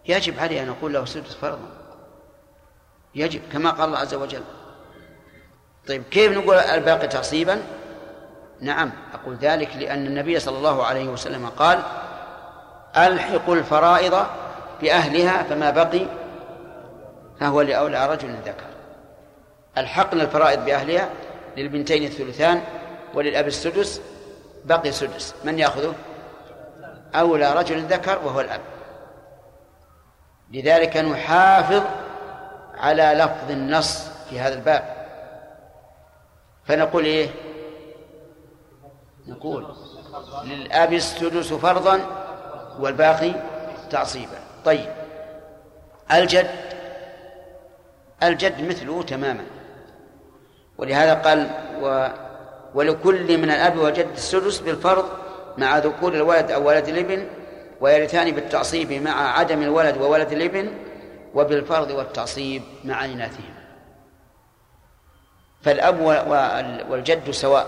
يجب عليه أن نقول له السدس فرضا. يجب كما قال الله عز وجل. طيب كيف نقول الباقي تعصيبا؟ نعم أقول ذلك لأن النبي صلى الله عليه وسلم قال ألحقوا الفرائض بأهلها فما بقي فهو لأولى رجل ذكر. ألحقنا الفرائض بأهلها للبنتين الثلثان وللأب السدس بقي سدس. من يأخذه؟ أولى رجل ذكر وهو الأب. لذلك نحافظ على لفظ النص في هذا الباب. فنقول إيه؟ نقول للأب السدس فرضا والباقي تعصيبا. طيب. الجد الجد مثله تماما. ولهذا قال و ولكل من الأب والجد السدس بالفرض مع ذكور الولد أو ولد الابن ويرثان بالتعصيب مع عدم الولد وولد الابن وبالفرض والتعصيب مع إناثهم فالأب والجد سواء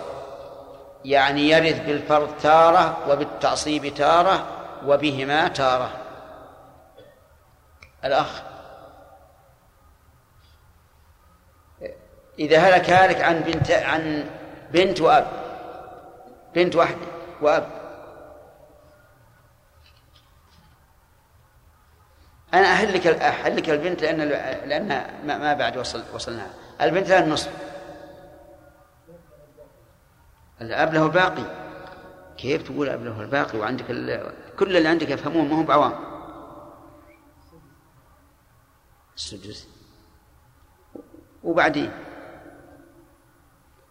يعني يرث بالفرض تارة وبالتعصيب تارة وبهما تارة. الأخ. إذا هلك هالك عن بنت عن بنت وأب. بنت واحدة وأب. أنا أهلك أهلك البنت لأن لأن ما بعد وصل وصلنا. البنت لها النصف الأب له الباقي. كيف تقول الأب له الباقي وعندك كل اللي عندك يفهمون ما هم بعوام. السدس. وبعدين؟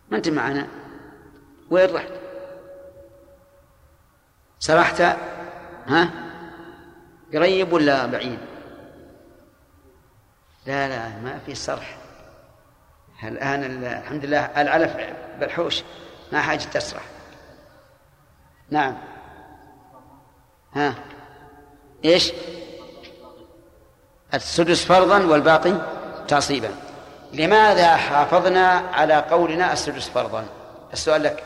ما أنت معنا. وين رحت؟ سرحت؟ ها؟ قريب ولا بعيد؟ لا لا ما في صرح الآن الحمد لله العلف بالحوش. ما حاجة تسرح. نعم. ها؟ إيش؟ السدس فرضا والباقي تعصيبا. لماذا حافظنا على قولنا السدس فرضا؟ السؤال لك.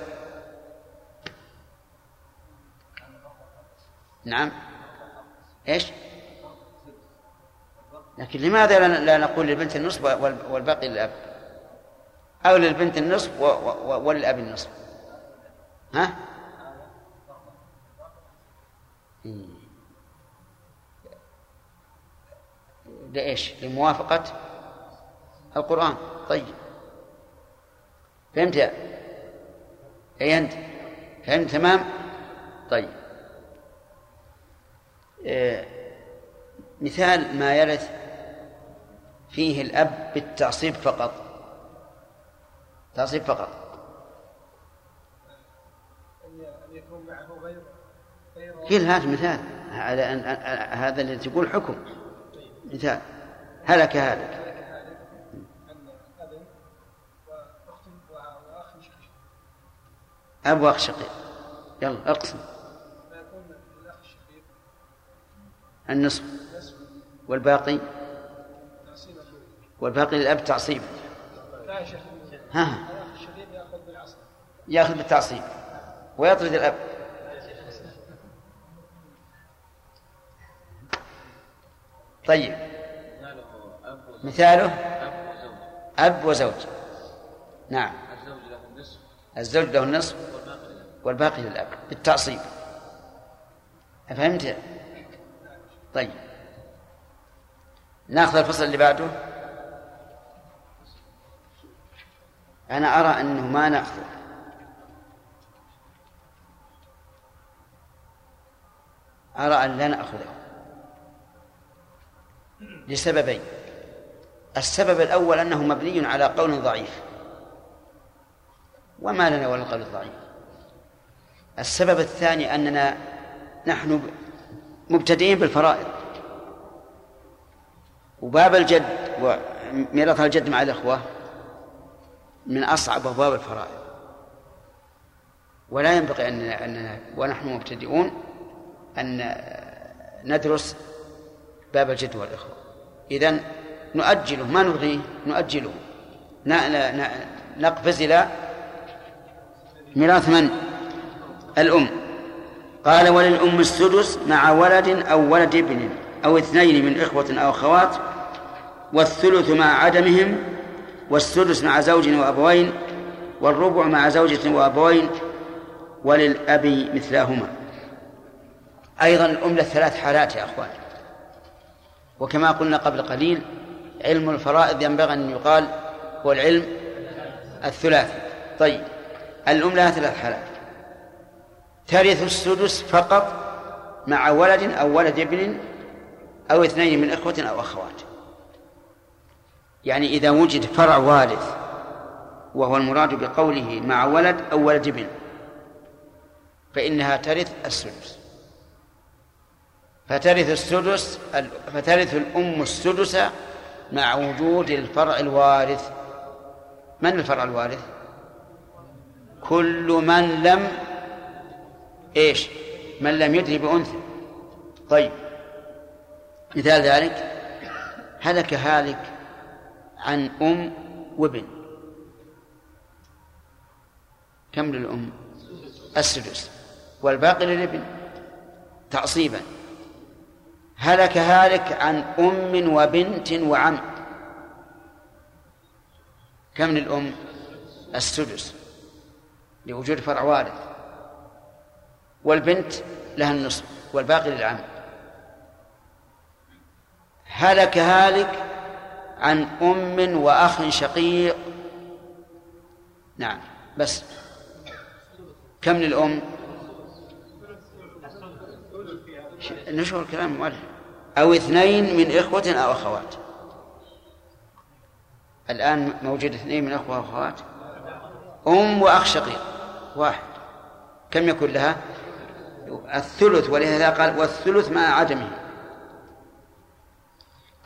نعم. إيش؟ لكن لماذا لا نقول للبنت النصف والباقي للأب؟ أو للبنت النصف وللأب النصف. ها؟ لإيش لموافقة القرآن. طيب. فهمت يا؟ أي أنت؟ فهمت؟ تمام؟ طيب. إيه مثال ما يرث فيه الأب بالتعصيب فقط. تعصيب فقط. كل هات مثال. على أن هذا اللي تقول حكم. مثال هلك هلك أب وأخ شقيق. يلا اقسم. النصف. والباقي؟ والباقي للأب تعصيب. ها. يأخذ بالتعصيب. ويطرد الأب. طيب. مثاله أب وزوج. نعم. الزوج له النصف والباقي للأب. بالتعصيب. أفهمت؟ طيب. ناخذ الفصل اللي بعده. أنا أرى أنه ما نأخذه أرى أن لا نأخذه. لسببين. السبب الأول أنه مبني على قول ضعيف. وما لنا ولا القول الضعيف السبب الثاني أننا نحن مبتدئين بالفرائض. وباب الجد وميراث الجد مع الإخوة من أصعب أبواب الفرائض. ولا ينبغي أن أننا ونحن مبتدئون أن ندرس باب الجد والإخوة. إذن نؤجله ما نلغيه نؤجله. نقفز إلى ميراث من؟ الأم. قال وللأم السدس مع ولد أو ولد ابن أو اثنين من إخوة أو أخوات والثلث مع عدمهم والسدس مع زوج وأبوين والربع مع زوجة وأبوين وللأب مثلاهما. أيضا الأم ثلاث حالات يا أخوان. وكما قلنا قبل قليل علم الفرائض ينبغي أن يقال هو العلم الثلاثي. طيب الأم لها ثلاث حالات. ترث السدس فقط مع ولد أو ولد ابن أو اثنين من إخوة أو أخوات. يعني إذا وجد فرع وارث وهو المراد بقوله مع ولد أو ولد ابن فإنها ترث السدس. فترث السدس فترث الأم السدس مع وجود الفرع الوارث من الفرع الوارث؟ كل من لم إيش؟ من لم يدري بأنثى طيب مثال ذلك هلك هالك عن أم وابن كم للأم؟ السدس والباقي للابن تعصيبا هلك هالك عن أم وبنت وعم. كم للأم؟ السدس لوجود فرع وارث. والبنت لها النصف والباقي للعم. هلك هالك عن أم وأخ شقيق. نعم بس. كم للأم؟ نشر الكلام مؤلف. أو اثنين من إخوة أو أخوات. الآن موجود اثنين من أخوة وأخوات أم وأخ شقيق. واحد. كم يكون لها؟ الثلث ولهذا قال والثلث مع عدمه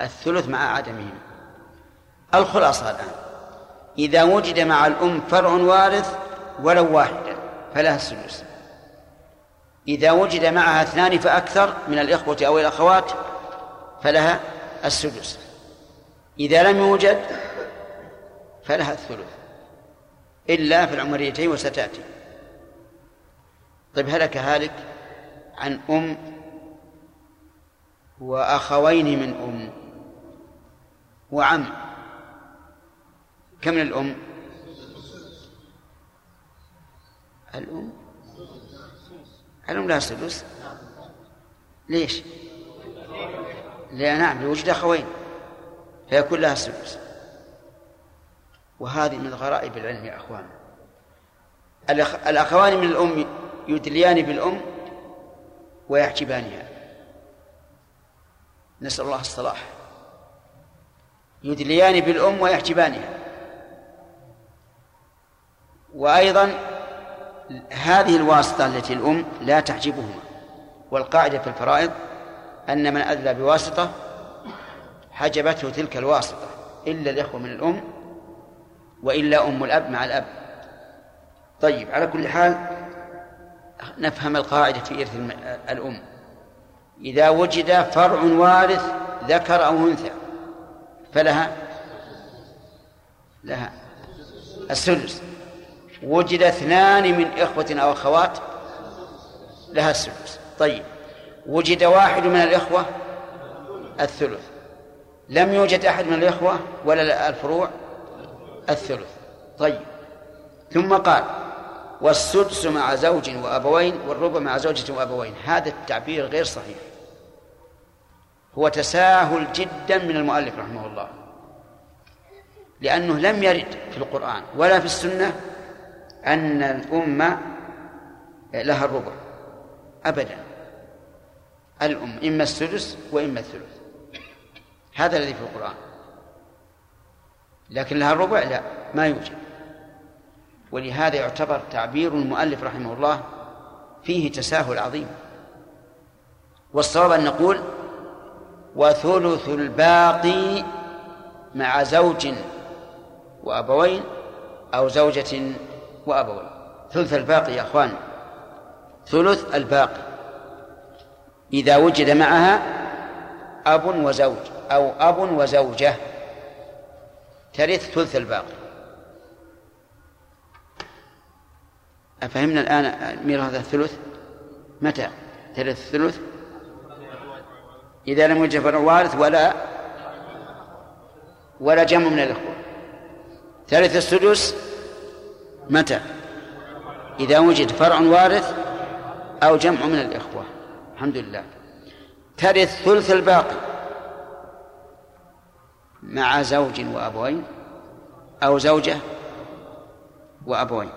الثلث مع عدمه الخلاصة الآن. إذا وجد مع الأم فرع وارث ولو واحدا فلها السدس إذا وجد معها اثنان فأكثر من الإخوة أو الأخوات فلها السدس. إذا لم يوجد فلها الثلث. إلا في العمريتين وستأتي. طيب هلك هالك عن أم وأخوين من أم وعم. كم من الأم؟ الأم؟ الأم لها سدس. ليش؟ لا نعم لوجود أخوين. فيكون لها السدس وهذه من غرائب العلم يا أخوان. الأخوان من الأم يدليان بالأم ويحجبانها نسأل الله الصلاح. يدليان بالأم ويحجبانها وأيضا هذه الواسطة التي الأم لا تحجبهما والقاعدة في الفرائض أن من أدلى بواسطة حجبته تلك الواسطة إلا الإخوة من الأم وإلا أم الأب مع الأب. طيب على كل حال نفهم القاعدة في إرث الأم. إذا وجد فرع وارث ذكر أو أنثى فلها؟ لها. السدس وجد اثنان من إخوة أو أخوات لها السدس طيب. وجد واحد من الإخوة الثلث. لم يوجد أحد من الإخوة ولا الفروع الثلث. طيب. ثم قال والسدس مع زوج وأبوين والربع مع زوجة وأبوين. هذا التعبير غير صحيح. هو تساهل جدا من المؤلف رحمه الله. لأنه لم يرد في القرآن ولا في السنة أن الأمة لها الربع. أبدا. الأم إما السدس وإما الثلث. هذا الذي في القرآن. لكن لها الربع؟ لا ما يوجد. ولهذا يعتبر تعبير المؤلف رحمه الله فيه تساهل عظيم. والصواب أن نقول وثلث الباقي مع زوج وأبوين أو زوجة وأبوين. ثلث الباقي يا أخوان. ثلث الباقي. إذا وجد معها أب وزوج أو أب وزوجة. ترث ثلث الباقي. أفهمنا الآن ميراث الثلث؟ متى؟ ترث الثلث إذا لم يوجد فرع وارث ولا ولا جمع من الإخوة. ترث السدس متى؟ إذا وجد فرع وارث أو جمع من الإخوة. الحمد لله ترث ثلث الباقي مع زوج وأبوين أو زوجة وأبوين.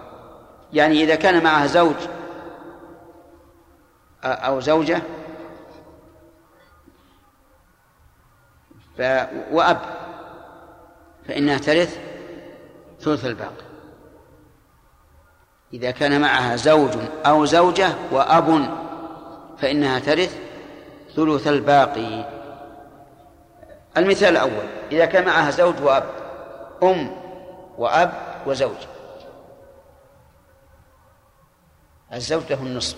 يعني إذا كان معها زوج أو زوجة ف... وأب فإنها ترث ثلث الباقي. إذا كان معها زوج أو زوجة وأب فإنها ترث ثلث الباقي. المثال الأول إذا كان معها زوج وأب أم وأب وزوج. الزوج له النصف.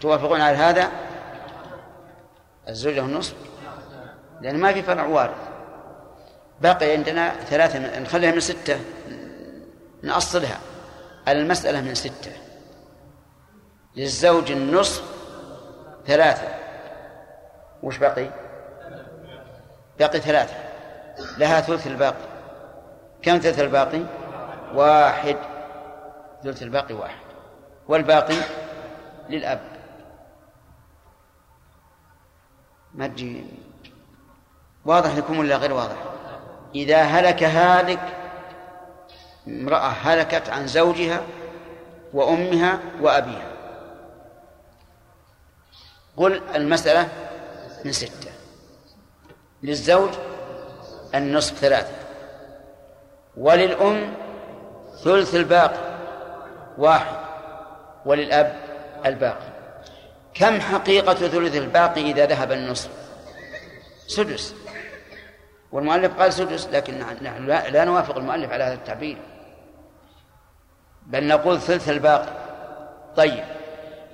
توافقون على هذا؟ الزوج له النصف. لأن ما في فرع وارث. باقي عندنا ثلاثة نخليها من ستة نأصلها. المسألة من ستة. للزوج النصف ثلاثة. وش بقي؟ باقي ثلاثة. لها ثلث الباقي. كم ثلث الباقي؟ واحد. ثلث الباقي واحد. والباقي للأب. ما تجي واضح لكم ولا غير واضح؟ إذا هلك هالك امرأة هلكت عن زوجها وأمها وأبيها. قل المسألة من ستة. للزوج النصف ثلاثة. وللأم ثلث الباقي واحد. وللأب الباقي. كم حقيقة ثلث الباقي إذا ذهب النصف؟ سدس. والمؤلف قال سدس لكن نحن لا نوافق المؤلف على هذا التعبير. بل نقول ثلث الباقي. طيب.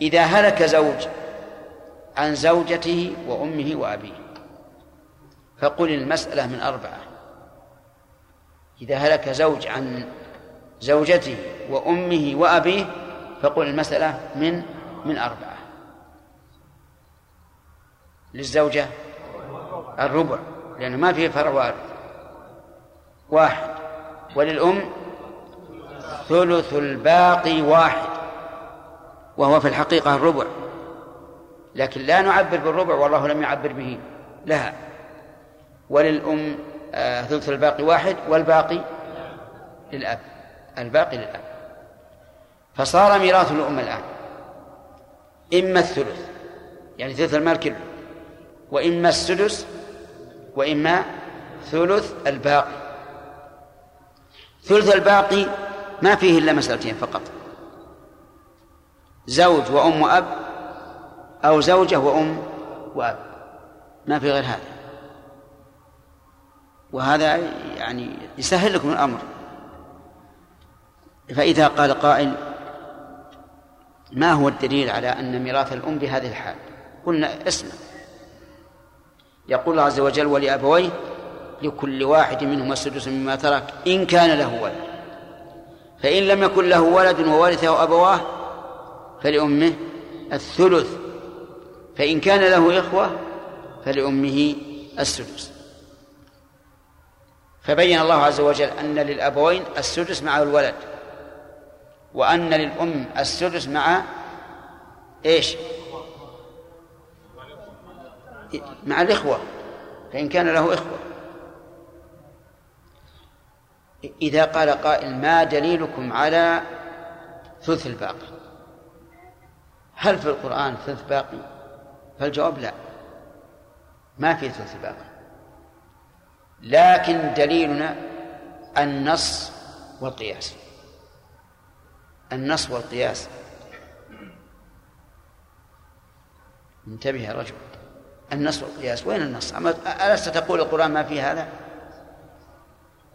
إذا هلك زوج عن زوجته وأمه وأبيه. فقل المسألة من أربعة. إذا هلك زوج عن زوجته وأمه وأبيه فقل المسألة من من أربعة. للزوجة الربع لأنه ما فيه فرع واحد. وللأم ثلث الباقي واحد وهو في الحقيقة الربع. لكن لا نعبر بالربع والله لم يعبر به. لها وللأم آه ثلث الباقي واحد والباقي للأب. الباقي للأب. فصار ميراث الأم الآن. إما الثلث يعني ثلث المال كله. وإما السدس وإما ثلث الباقي. ثلث الباقي ما فيه إلا مسألتين فقط. زوج وأم وأب أو زوجة وأم وأب. ما في غير هذا. وهذا يعني يسهل لكم الأمر. فإذا قال قائل ما هو الدليل على أن ميراث الأم بهذه الحال؟ قلنا اسمع. يقول الله عز وجل ولأبويه لكل واحد منهما السدس مما ترك إن كان له ولد. فإن لم يكن له ولد وورثه أبواه فلأمه الثلث فإن كان له إخوة فلأمه السدس. فبين الله عز وجل أن للأبوين السدس مع الولد وأن للأم السدس مع إيش؟ مع الإخوة فإن كان له إخوة. إذا قال قائل ما دليلكم على ثلث الباقي؟ هل في القرآن ثلث باقي؟ فالجواب لا. ما في باقي لكن دليلنا النص والقياس. النص والقياس. انتبه يا رجل. النص والقياس. وين النص؟ ألست تقول القرآن ما في هذا؟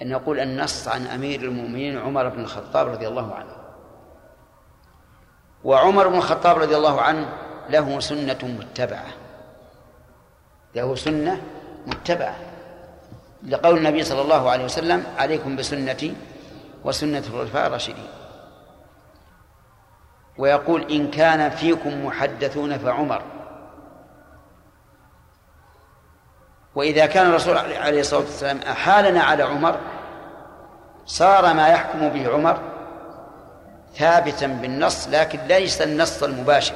أن نقول النص عن أمير المؤمنين عمر بن الخطاب رضي الله عنه. وعمر بن الخطاب رضي الله عنه له سنة متبعة. له سنة متبعة. لقول النبي صلى الله عليه وسلم عليكم بسنتي وسنة الخلفاء الراشدين. ويقول إن كان فيكم محدثون فعمر. وإذا كان الرسول عليه الصلاة والسلام أحالنا على عمر صار ما يحكم به عمر ثابتا بالنص لكن ليس النص المباشر.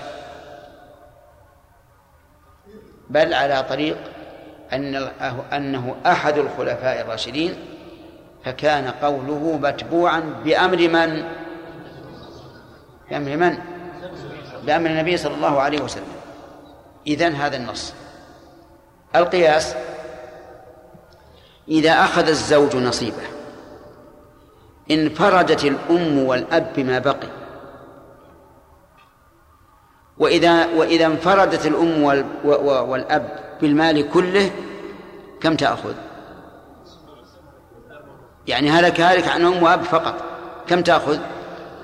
بل على طريق أن أنه أحد الخلفاء الراشدين فكان قوله متبوعا بأمر من؟ بأمر من؟ بأمر النبي صلى الله عليه وسلم إذن هذا النص القياس إذا أخذ الزوج نصيبه انفردت الأم والأب بما بقي وإذا وإذا انفردت الأم والأب بالمال كله كم تأخذ؟ يعني هلك هلك عن أم وأب فقط كم تأخذ؟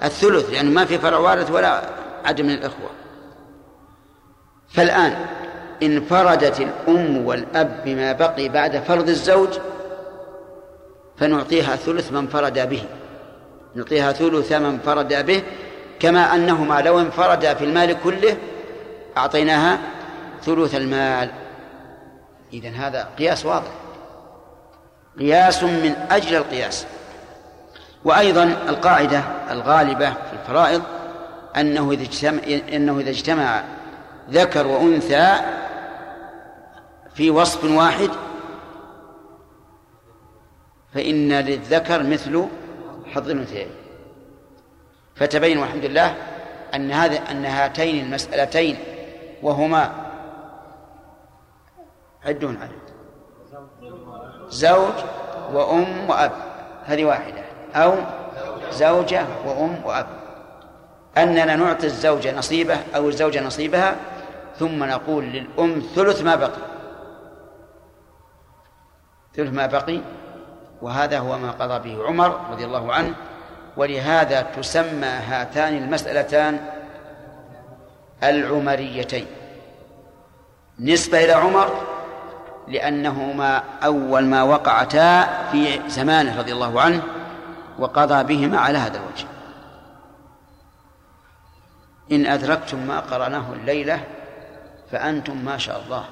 الثلث لأنه يعني ما في فرع وارث ولا عدم من الإخوة فالآن انفردت الأم والأب بما بقي بعد فرض الزوج فنعطيها ثلث من فرد به نعطيها ثلث من فرد به كما أنهما لو انفردا في المال كله أعطيناها ثلث المال. إذا هذا قياس واضح. قياس من أجل القياس. وأيضا القاعدة الغالبة في الفرائض أنه إذا اجتمع أنه إذا اجتمع ذكر وأنثى في وصف واحد فإن للذكر مثل حظ الأنثيين. فتبين والحمد لله أن هذا أن هاتين المسألتين وهما عدون عليه. زوج وأم وأب. هذه واحدة. أو زوجة وأم وأب. أننا نعطي الزوجة نصيبه أو الزوجة نصيبها ثم نقول للأم ثلث ما بقي. ثلث ما بقي وهذا هو ما قضى به عمر رضي الله عنه ولهذا تسمى هاتان المسألتان العمريتين. نسبة إلى عمر لأنهما أول ما وقعتا في زمانه رضي الله عنه وقضى بهما على هذا الوجه. إن أدركتم ما قرأناه الليلة فأنتم ما شاء الله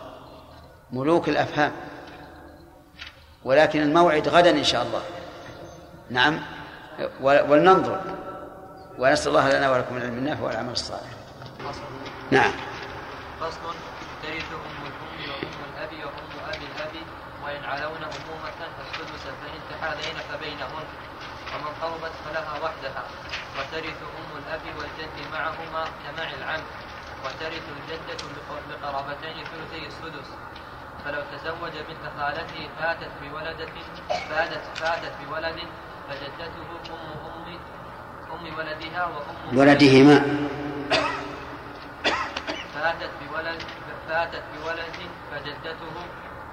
ملوك الأفهام ولكن الموعد غدا إن شاء الله. نعم. ولننظر. ونسأل الله لنا ولكم العلم النافع والعمل الصالح. نعم. فصل. ترث أم الأم وأم الأب وأم أبي الأب وإن علون أمومة فالسدس فإن تحالين فبينهن. ومن قربت فلها وحدها. وترث أم الأب والجد معهما كمع العم. وترث الجدة بقرابتين ثلثي السدس. فلو تزوج بنت خالته فاتت بولدة فاتت فاتت بولد فجدته أم أم أم ولدها وأم ولدهما. فاتت بولد فاتت بولد فجدته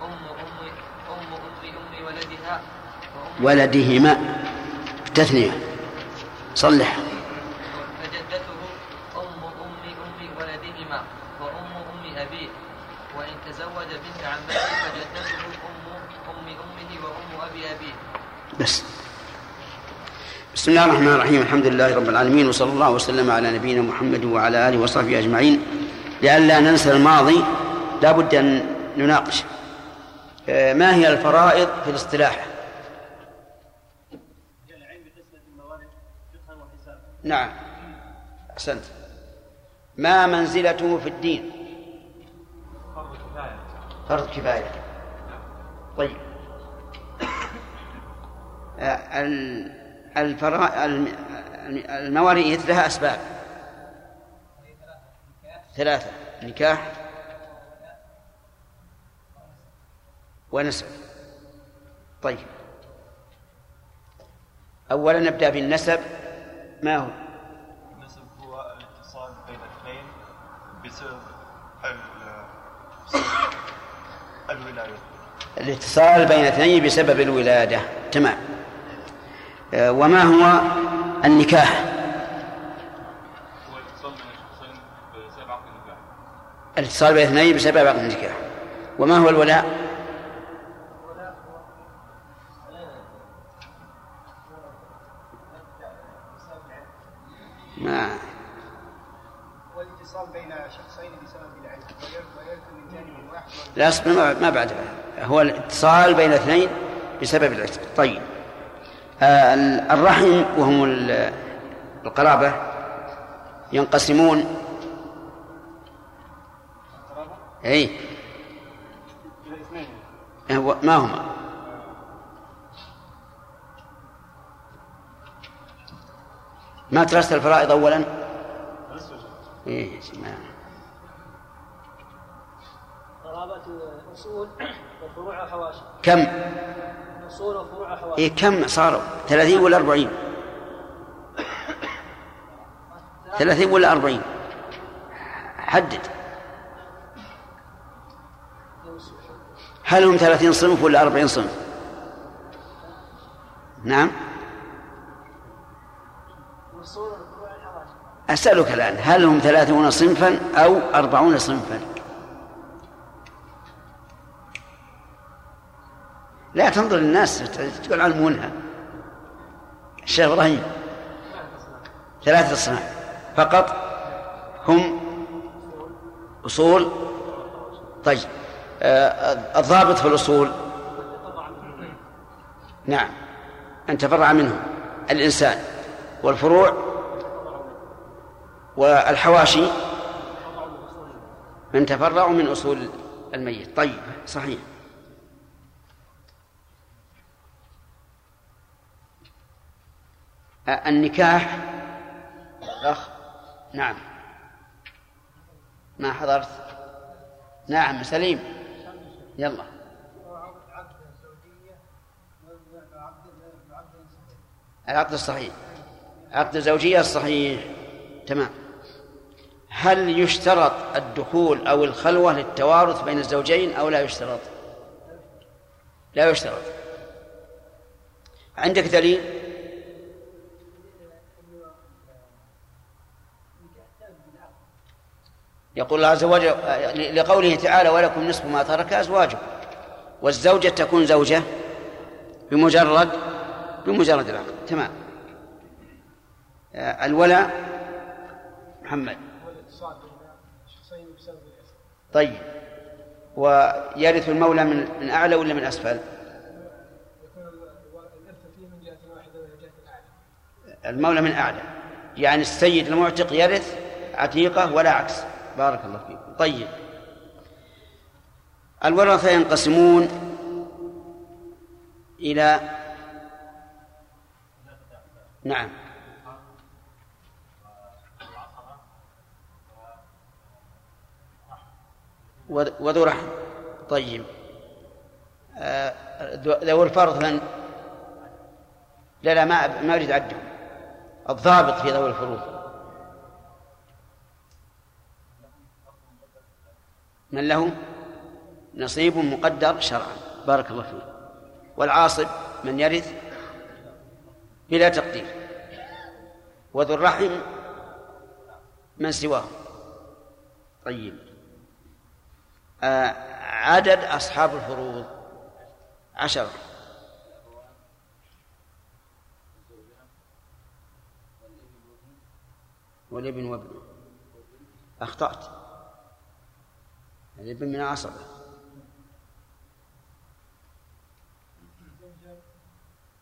أم أم أم أم أم ولدها ولدهما. تثنية. صلح. فجدته أم أم أم ولدهما وأم أم أبيه وإن تزوج بنت عمته فجدته أم أم أمه وأم أبي أبيه بس. بسم الله الرحمن الرحيم الحمد لله رب العالمين وصلى الله وسلم على نبينا محمد وعلى آله وصحبه أجمعين. لئلا ننسى الماضي لا بد أن نناقش آه، ما هي الفرائض في الاصطلاح؟ نعم. أحسنت. ما منزلته في الدين؟ فرض كفاية. فرض كفاية طيب. آه، الفرا... الم- المواريث لها أسباب. ثلاثة. نكاح ونسب. طيب. أولا نبدأ بالنسب. ما هو؟ النسب هو الاتصال بين اثنين بسبب ال- الولاية. الاتصال بين اثنين بسبب الولادة. تمام. وما هو النكاح؟ الاتصال بين اثنين بسبب عقد النكاح. وما هو الولاء؟ ما. بين شخصين بسبب من جانب واحد لا ما بعد. هو الاتصال بين اثنين بسبب العتق. طيب. آه، الرحم وهم ال- القرابة ينقسمون. اثنين هو- ما هما؟ ما درست الفرائض اولا؟ إيه ما قرابة أصول وفروع حواشي كم؟ أصول وفروع إيه كم صاروا؟ ثلاثين ولا أربعين؟ ثلاثين ولا أربعين؟ حدد. هل هم ثلاثين صنف ولا أربعين صنف؟ نعم. أسألك الآن هل هم ثلاثون صنفا أو أربعون صنفا؟ لا تنظر الناس تقول علمونها الشيخ إبراهيم. ثلاثة أصناف. فقط هم أصول طيب. آه، الضابط في الأصول. نعم. أن تفرع منه الإنسان والفروع والحواشي. من تفرع من أصول الميت. طيب صحيح. النكاح. أخ نعم. ما حضرت؟ نعم سليم. يلا. العقد الصحيح. عقد الزوجية الصحيح. تمام. هل يشترط الدخول أو الخلوة للتوارث بين الزوجين أو لا يشترط؟ لا يشترط. عندك دليل؟ يقول الله عز وجل لقوله تعالى ولكم نصف ما ترك أزواجكم. والزوجة تكون زوجة بمجرد بمجرد العقد. تمام. آه، الولاء محمد. طيب. ويرث المولى من من أعلى ولا من الاعلى المولى من أعلى. يعني السيد المعتق يرث عتيقة ولا عكس؟ بارك الله فيكم. طيب. الورثة ينقسمون إلى نعم. وذ- وذو رحم. طيب. آه، ذو- الفرض من لا لا ما ما أريد عدهم الضابط في ذوي الفروض. من له نصيب مقدر شرعا. بارك الله فيك. والعاصب من يرث بلا تقدير. وذو الرحم من سواه. طيب. آه عدد أصحاب الفروض عشرة. والابن وابنه. أخطأت. الابن من العصبة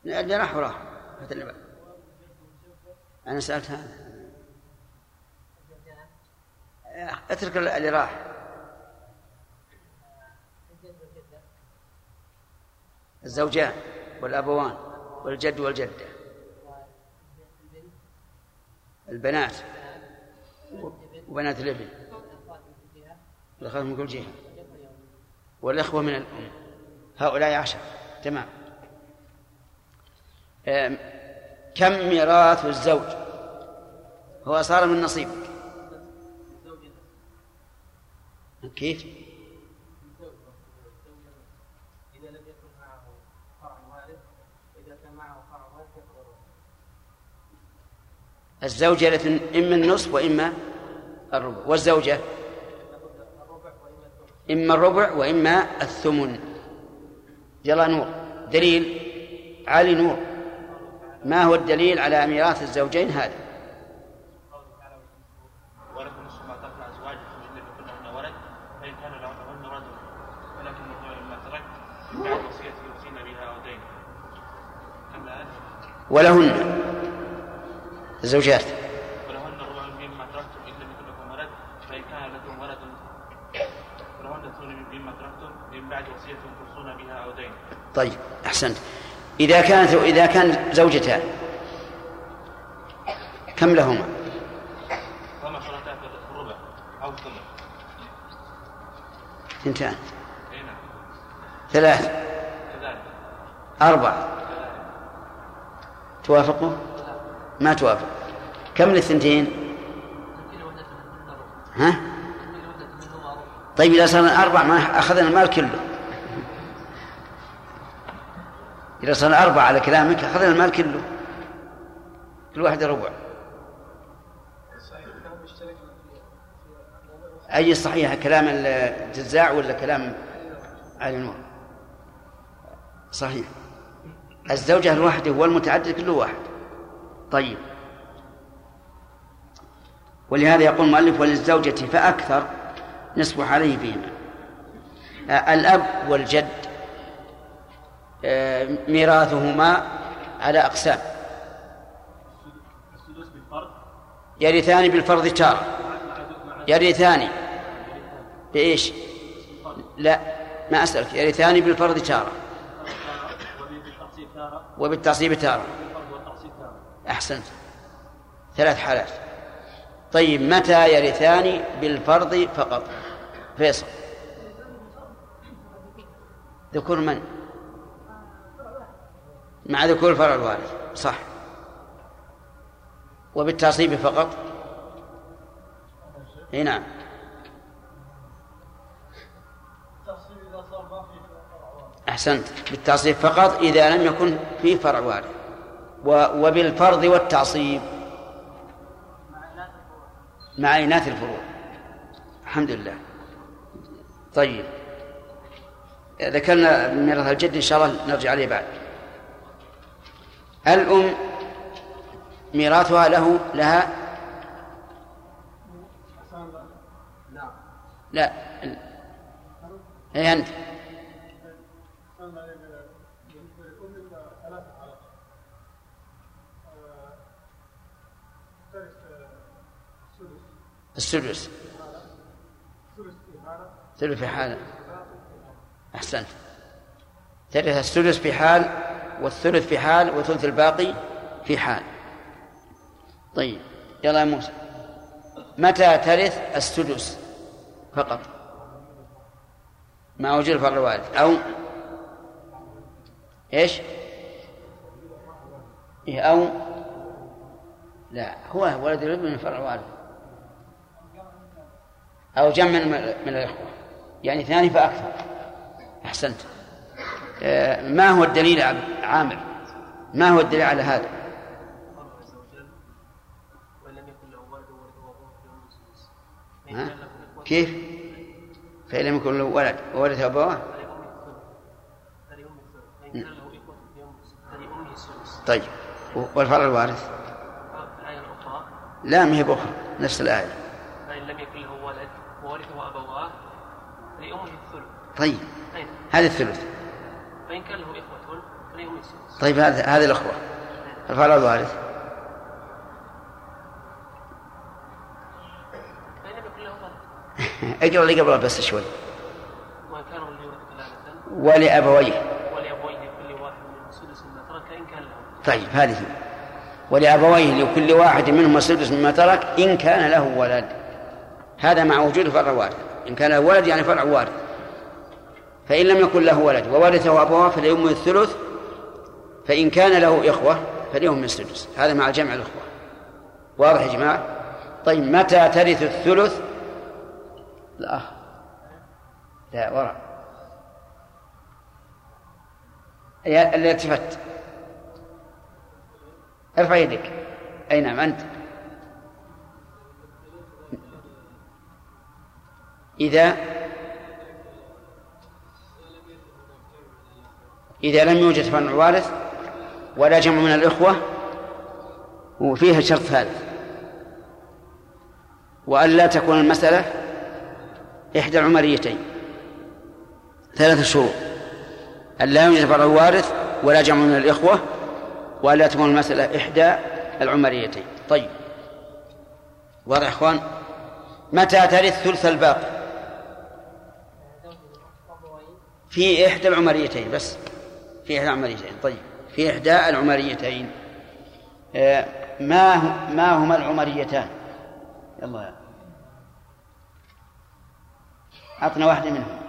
اللي راح وراح. أنا سألت هذا. اترك اللي راح. الزوجان والأبوان والجد والجدة. البنات وبنات الابن الأخوات من كل جهة والإخوة من الأم. هؤلاء عشر. تمام. كم ميراث الزوج؟ هو صار من نصيبك كيف؟ الزوجة إما النصف وإما الربع. والزوجة؟ إما الربع وإما الثمن. يلا نور. دليل. علي نور. ما هو الدليل على ميراث الزوجين هذا؟ ولكم نصف ما ترك ازواجكم ان لم يكن لهن ولد فان كان لهن رجل ولكن ما ترك من بعد وصيه يوصين بها أو دين كم الان ولهن الزوجات ولهن الربع مما تركتم ان لم يكن لكم ولد فان كان لكم ولد ولهن الثمن مما تركتم من بعد وصيه توصون بها أو دين طيب أحسنت إذا كانت إذا كان زوجتان كم لهما؟ اثنتان ثلاث أربع توافقوا؟ ما توافق كم للثنتين؟ ها؟ طيب إذا صار أربع ما أخذنا المال كله إذا صار أربع على كلامك أخذنا المال كله. كل واحدة ربع. أي صحيح كلام الجزاع ولا كلام علي نور صحيح. الزوجة الواحدة والمتعدد كله واحد. طيب. ولهذا يقول المؤلف وللزوجة فأكثر نصبح عليه فيهما. الأب والجد ميراثهما على أقسام. يرثان بالفرض تارة يرثان. بإيش؟ لا ما أسألك. يرثان بالفرض تارة وبالتعصيب تارة أحسنت. ثلاث حالات. طيب متى يرثان بالفرض فقط؟ فيصل. ذكور من؟ مع ذكور الفرع الوارث صح. وبالتعصيب فقط؟ إي نعم. أحسنت. بالتعصيب فقط إذا لم يكن فيه فرع وارث. وبالفرض والتعصيب. مع إناث الفروع. الحمد لله. طيب. ذكرنا ميراث الجد إن شاء الله نرجع عليه بعد. الأم ميراثها له لها؟ لا. هي أنت. السدس. ثلث في حاله ثلث السدس في حال والثلث في حال وثلث الباقي في حال. طيب يلا يا موسى. متى ترث السدس فقط؟ مع وجود الفرع الوارث. أو إيش؟ إيه أو لا هو ولد الابن من الفرع الوارث. أو جمع من الإخوة. يعني اثنان فأكثر. أحسنت. ما هو الدليل عامر؟ ما هو الدليل على هذا؟ ها؟ كيف؟ فإن لم يكن له ولد وورث أبواه طيب والفرع الوارث؟ لا ما هي بأخرى نفس الآية. فإن لم يكن له ولد وورثه أبواه فلأمه الثلث طيب هذا الثلث فإن كان له إخوة فلأمه السدس طيب هذا هذه الأخوة. الفرع الوارث. اقرأ اللي قبله بس شوي. ولأبويه ولأبويه كل واحد منهم سدس مما ترك إن كان له. طيب هذه. ولأبويه لكل واحد منهما السدس مما ترك إن كان له ولد. هذا مع وجود فرع وارث. إن كان له ولد يعني فرع وارث. فإن لم يكن له ولد وورثه أبواه فليؤم الثلث فإن كان له إخوة فليهم السدس. هذا مع جمع الإخوة. واضح يا جماعة؟ طيب متى ترث الثلث؟ لا. لا وراء اللي التفت. ارفع يدك. اي نعم أنت؟ إذا إذا لم يوجد فرع وارث ولا جمع من الإخوة وفيها شرط ثالث وأن لا تكون المسألة إحدى العمريتين. ثلاث شروط. أن لا يوجد فرع وارث ولا جمع من الإخوة وأن لا تكون المسألة إحدى العمريتين. طيب. واضح إخوان؟ متى ترث ثلث الباقي؟ في إحدى العمريتين بس. في إحدى العمريتين. طيب. في إحدى العمريتين. آه، ما ما هما العمريتان؟ يلا. أعطنا واحدة منهم.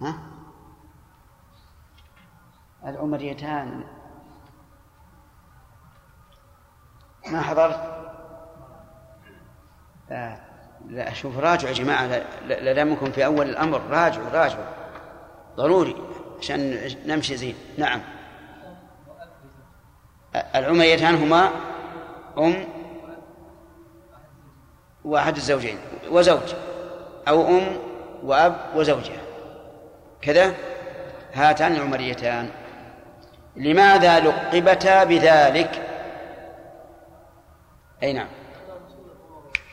ها؟ العمريتان. ما حضرت؟ لا, لا شوف راجعوا يا جماعة لا- لا لا في أول الأمر راجعوا راجعوا. ضروري. عشان نمشي زين. نعم. العمريتان هما أم وأحد الزوجين. وزوج. أو أم وأب وزوجة. كذا؟ هاتان العمريتان. لماذا لقبتا بذلك؟ أي نعم.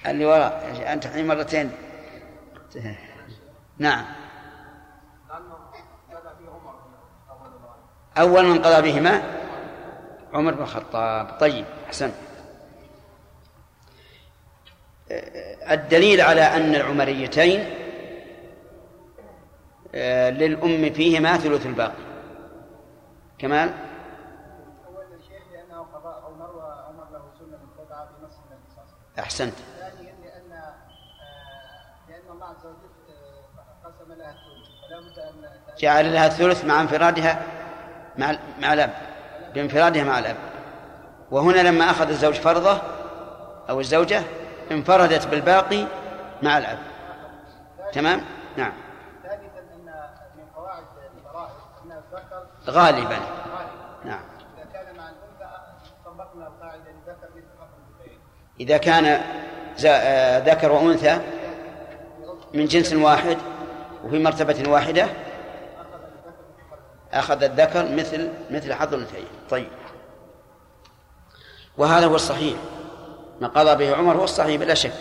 اللي وراء. أنت الحين مرتين. نعم. أول من قضى بهما عمر بن الخطاب. طيب أحسن الدليل على أن العمريتين آه، للأم فيهما ثلث الباقي. كمال. أحسنت. جعل لها الثلث مع انفرادها مع مع الأب بانفرادها مع الأب. وهنا لما أخذ الزوج فرضه أو الزوجة انفردت بالباقي مع الأب. تمام؟ نعم. غالبا. غالب نعم. إذا كان آه، ذكر وأنثى من جنس واحد وفي مرتبة واحدة أخذ الذكر مثل مثل حظ الأنثيين. طيب. وهذا هو الصحيح. ما قضى به عمر هو الصحيح بلا شك.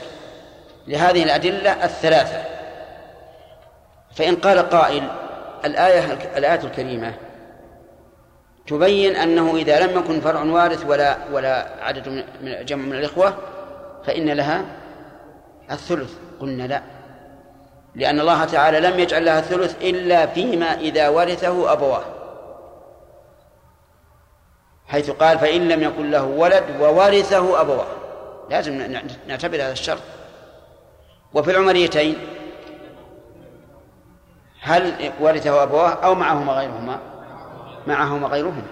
لهذه الأدلة الثلاثة. فإن قال قائل الآية الآية الكريمة تبين أنه إذا لم يكن فرع وارث ولا ولا عدد من جمع من الإخوة فإن لها الثلث. قلنا لا. لأن الله تعالى لم يجعل لها الثلث إلا فيما إذا ورثه أبواه. حيث قال فإن لم يكن له ولد وورثه أبواه. لازم نعتبر هذا الشرط. وفي العمريتين هل ورثه أبواه أو معهما غيرهما؟ معهما غيرهما.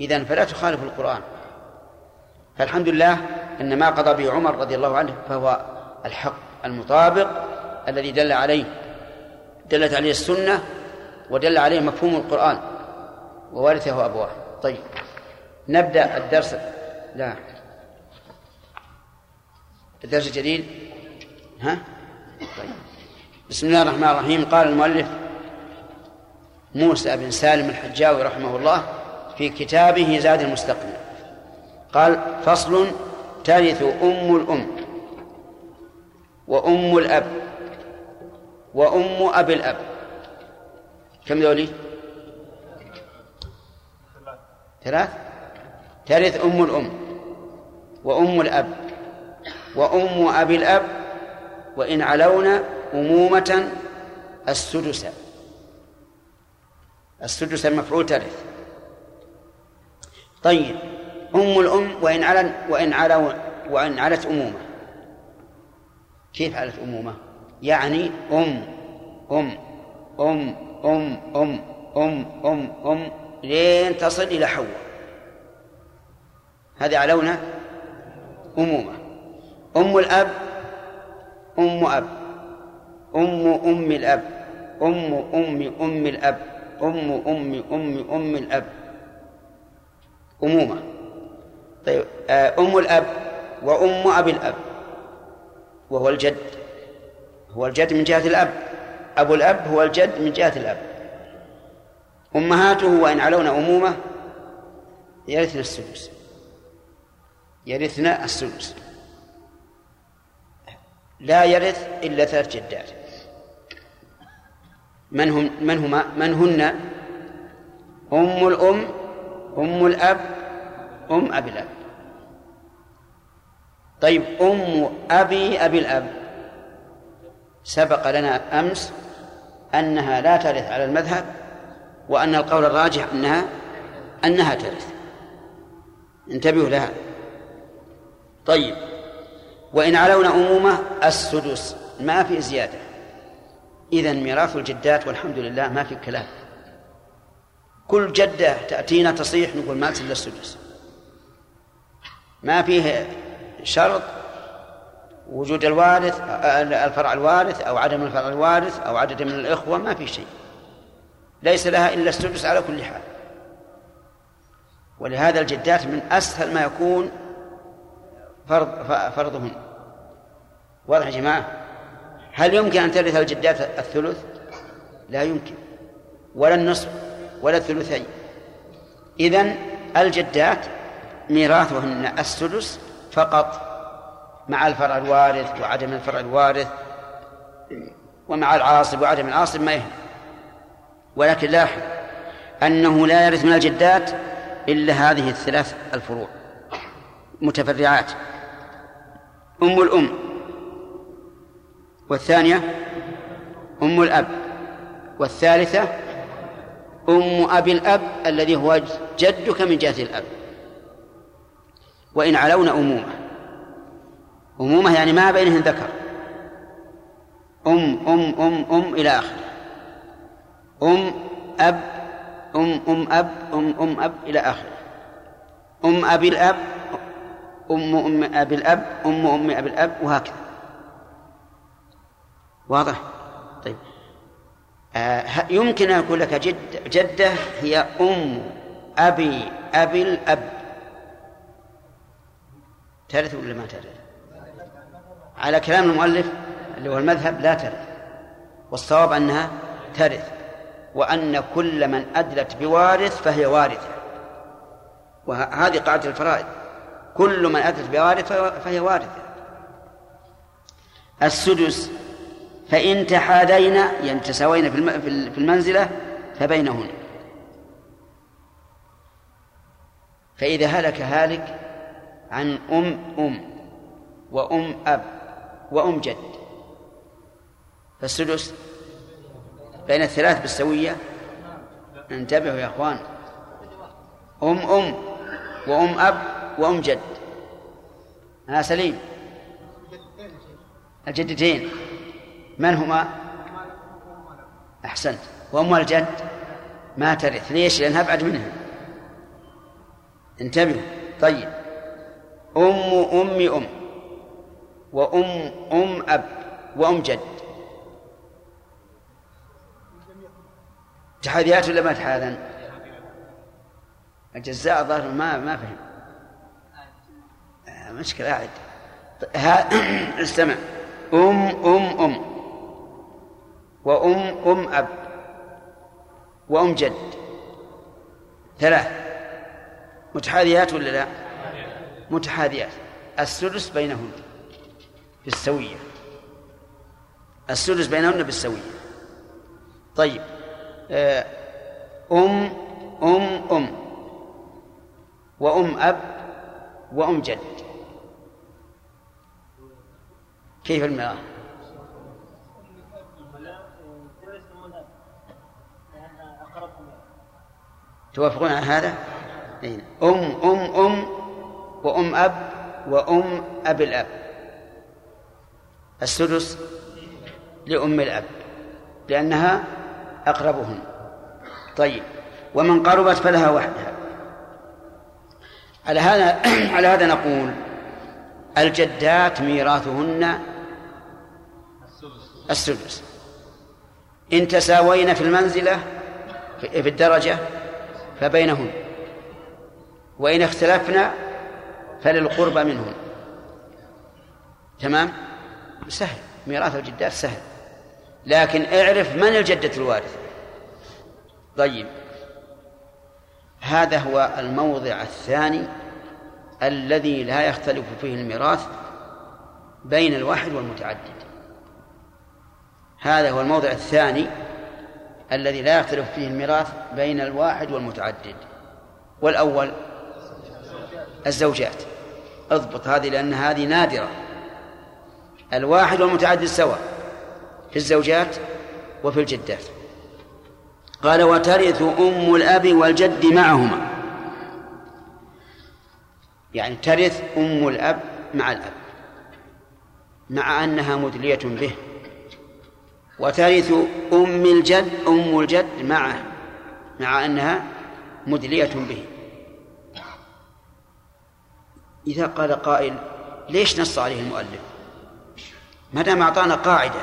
إذا فلا تخالف القرآن. فالحمد لله أن ما قضى به عمر رضي الله عنه فهو الحق المطابق الذي دل عليه دلت عليه السنة ودل عليه مفهوم القرآن وورثه أبواه. طيب نبدأ الدرس. لا. الدرس الجديد؟ ها؟ طيب. بسم الله الرحمن الرحيم. قال المؤلف موسى بن سالم الحجاوي رحمه الله في كتابه زاد المستقنع قال فصل ترث أم الأم وأم الأب. وأم أبي الأب. كم ذولي؟ ثلاث. ترث أم الأم وأم الأب وأم أبي الأب وإن علونا أمومة السدس. السدس المفعول ترث طيب أم الأم وإن علن وإن علوا وإن علت أمومة. كيف علت أمومة؟ يعني أم أم أم أم أم أم أم أم لين تصل إلى حواء. هذه علونا أمومة. أم الأب أم أب. أم أم الأب أم أم أم الأب أم أم أم أم الأب. أمومة. طيب آه، أم الأب وأم أبي الأب وهو الجد. هو الجد من جهة الأب. أبو الأب هو الجد من جهة الأب. أمهاته وإن علون أمومة يرثن السدس. يرثن السدس. لا يرث إلا ثلاث جدات. من هم من هما من هن؟ أم الأم أم الأب أم أبي الأب. طيب أم أبي أبي الأب. سبق لنا أمس أنها لا ترث على المذهب وأن القول الراجح أنها أنها ترث. انتبهوا لها. طيب. وإن علونا أمومة السدس. ما في زيادة. إذا ميراث الجدات والحمد لله ما في كلام. كل جدة تأتينا تصيح نقول ما إلا السدس. ما فيه شرط وجود الوارث الفرع الوارث أو عدم الفرع الوارث أو عدد من الإخوة ما في شيء. ليس لها إلا السدس على كل حال. ولهذا الجدات من أسهل ما يكون فرض فرضهن واضح يا جماعة؟ هل يمكن أن ترث الجدات الثلث؟ لا يمكن. ولا النصف ولا الثلثين. إذن الجدات ميراثهن السدس فقط. مع الفرع الوارث وعدم الفرع الوارث ومع العاصب وعدم العاصب ما يهم. ولكن لاحظ أنه لا يرث من الجدات إلا هذه الثلاث الفروع. متفرعات. أم الأم. والثانية أم الأب. والثالثة أم أبي الأب الذي هو جدك من جهة الأب. وإن علون أمومة. أمومة يعني ما بينهن ذكر. أم أم أم أم إلى آخره. أم أب أم أم أب أم أم أب إلى آخره. أم أبي الأب أم أم أبي الأب أم أم أبي الأب وهكذا. واضح؟ طيب. آه يمكن أن أقول لك جد جدة هي أم أبي أبي الأب. ترث ولا ما ترث على كلام المؤلف اللي هو المذهب لا ترث والصواب أنها ترث وأن كل من أدلت بوارث فهي وارثة. وهذه قاعدة الفرائض كل من أدلت بوارث فهي وارثة. السدس فإن تحادينا يعني تساوينا في المنزلة فبينهن. فإذا هلك هالك عن أم أم وأم أب وأم جد فالسدس بين الثلاث بالسوية. انتبهوا يا أخوان. أم أم وأم أب وأم جد ها سليم. الجدتين. من هما؟ أحسنت. وأم الجد؟ ما ترث ليش لأنها أبعد منها. انتبهوا. طيب. أم أم أم. وأم أم أب وأم جد. تحاذيات ولا ما تحاذن؟ الجزاء ظاهر ما ما فهم. آه، مشكلة أعد ها استمع. أم أم أم. وأم أم أب. وأم جد. ثلاث. متحاذيات ولا لا؟ متحاذيات السدس بينهن. بالسوية السدس بينهن بالسوية طيب آه، أم أم أم وأم أب وأم جد كيف الميراث؟ توافقون على هذا؟ أين؟ أم أم أم وأم أب وأم أب الأب السدس لأم الأب لأنها أقربهن. طيب ومن قربت فلها وحدها. على هذا على هذا نقول الجدات ميراثهن السدس. إن تساوين في المنزلة في الدرجة فبينهن. وإن اختلفنا فللقربى منهن. تمام؟ سهل ميراث الجدات سهل. لكن اعرف من الجدة الوارثة. طيب. هذا هو الموضع الثاني الذي لا يختلف فيه الميراث بين الواحد والمتعدد. هذا هو الموضع الثاني الذي لا يختلف فيه الميراث بين الواحد والمتعدد. والأول الزوجات. اضبط هذه لأن هذه نادرة. الواحد والمتعدد سواء في الزوجات وفي الجدات. قال وترث أم الأب والجد معهما. يعني ترث أم الأب مع الأب مع أنها مدلية به. وترث أم الجد أم الجد معه مع أنها مدلية به. إذا قال قائل ليش نص عليه المؤلف؟ ما دام أعطانا قاعدة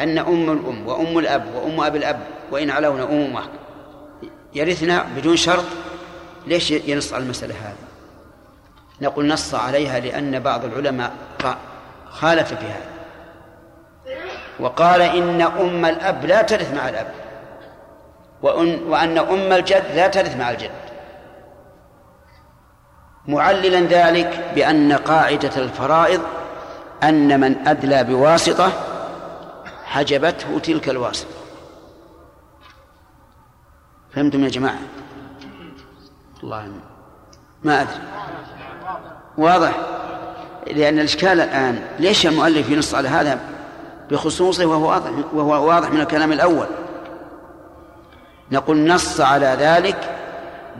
أن أم الأم وأم الأب وأم أب الأب وإن علونا أمومة يرثنا بدون شرط ليش ينص على المسألة هذه؟ نقول نص عليها لأن بعض العلماء خالف في هذا. وقال إن أم الأب لا ترث مع الأب وأن, أم الجد لا ترث مع الجد. معللا ذلك بأن قاعدة الفرائض أن من أدلى بواسطة حجبته تلك الواسطة. فهمتم يا جماعة؟ الله ما أدري. واضح. لأن الإشكال الآن ليش المؤلف ينص على هذا بخصوصه وهو واضح وهو واضح من الكلام الأول؟ نقول نص على ذلك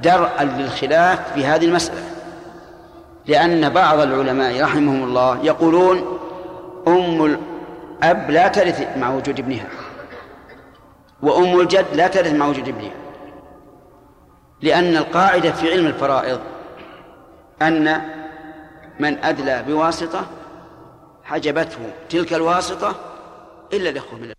درءا للخلاف في هذه المسألة. لأن بعض العلماء رحمهم الله يقولون أم الأب لا ترث مع وجود ابنها وأم الجد لا ترث مع وجود ابنها لأن القاعدة في علم الفرائض أن من أدلى بواسطة حجبته تلك الواسطة إلا الإخوة من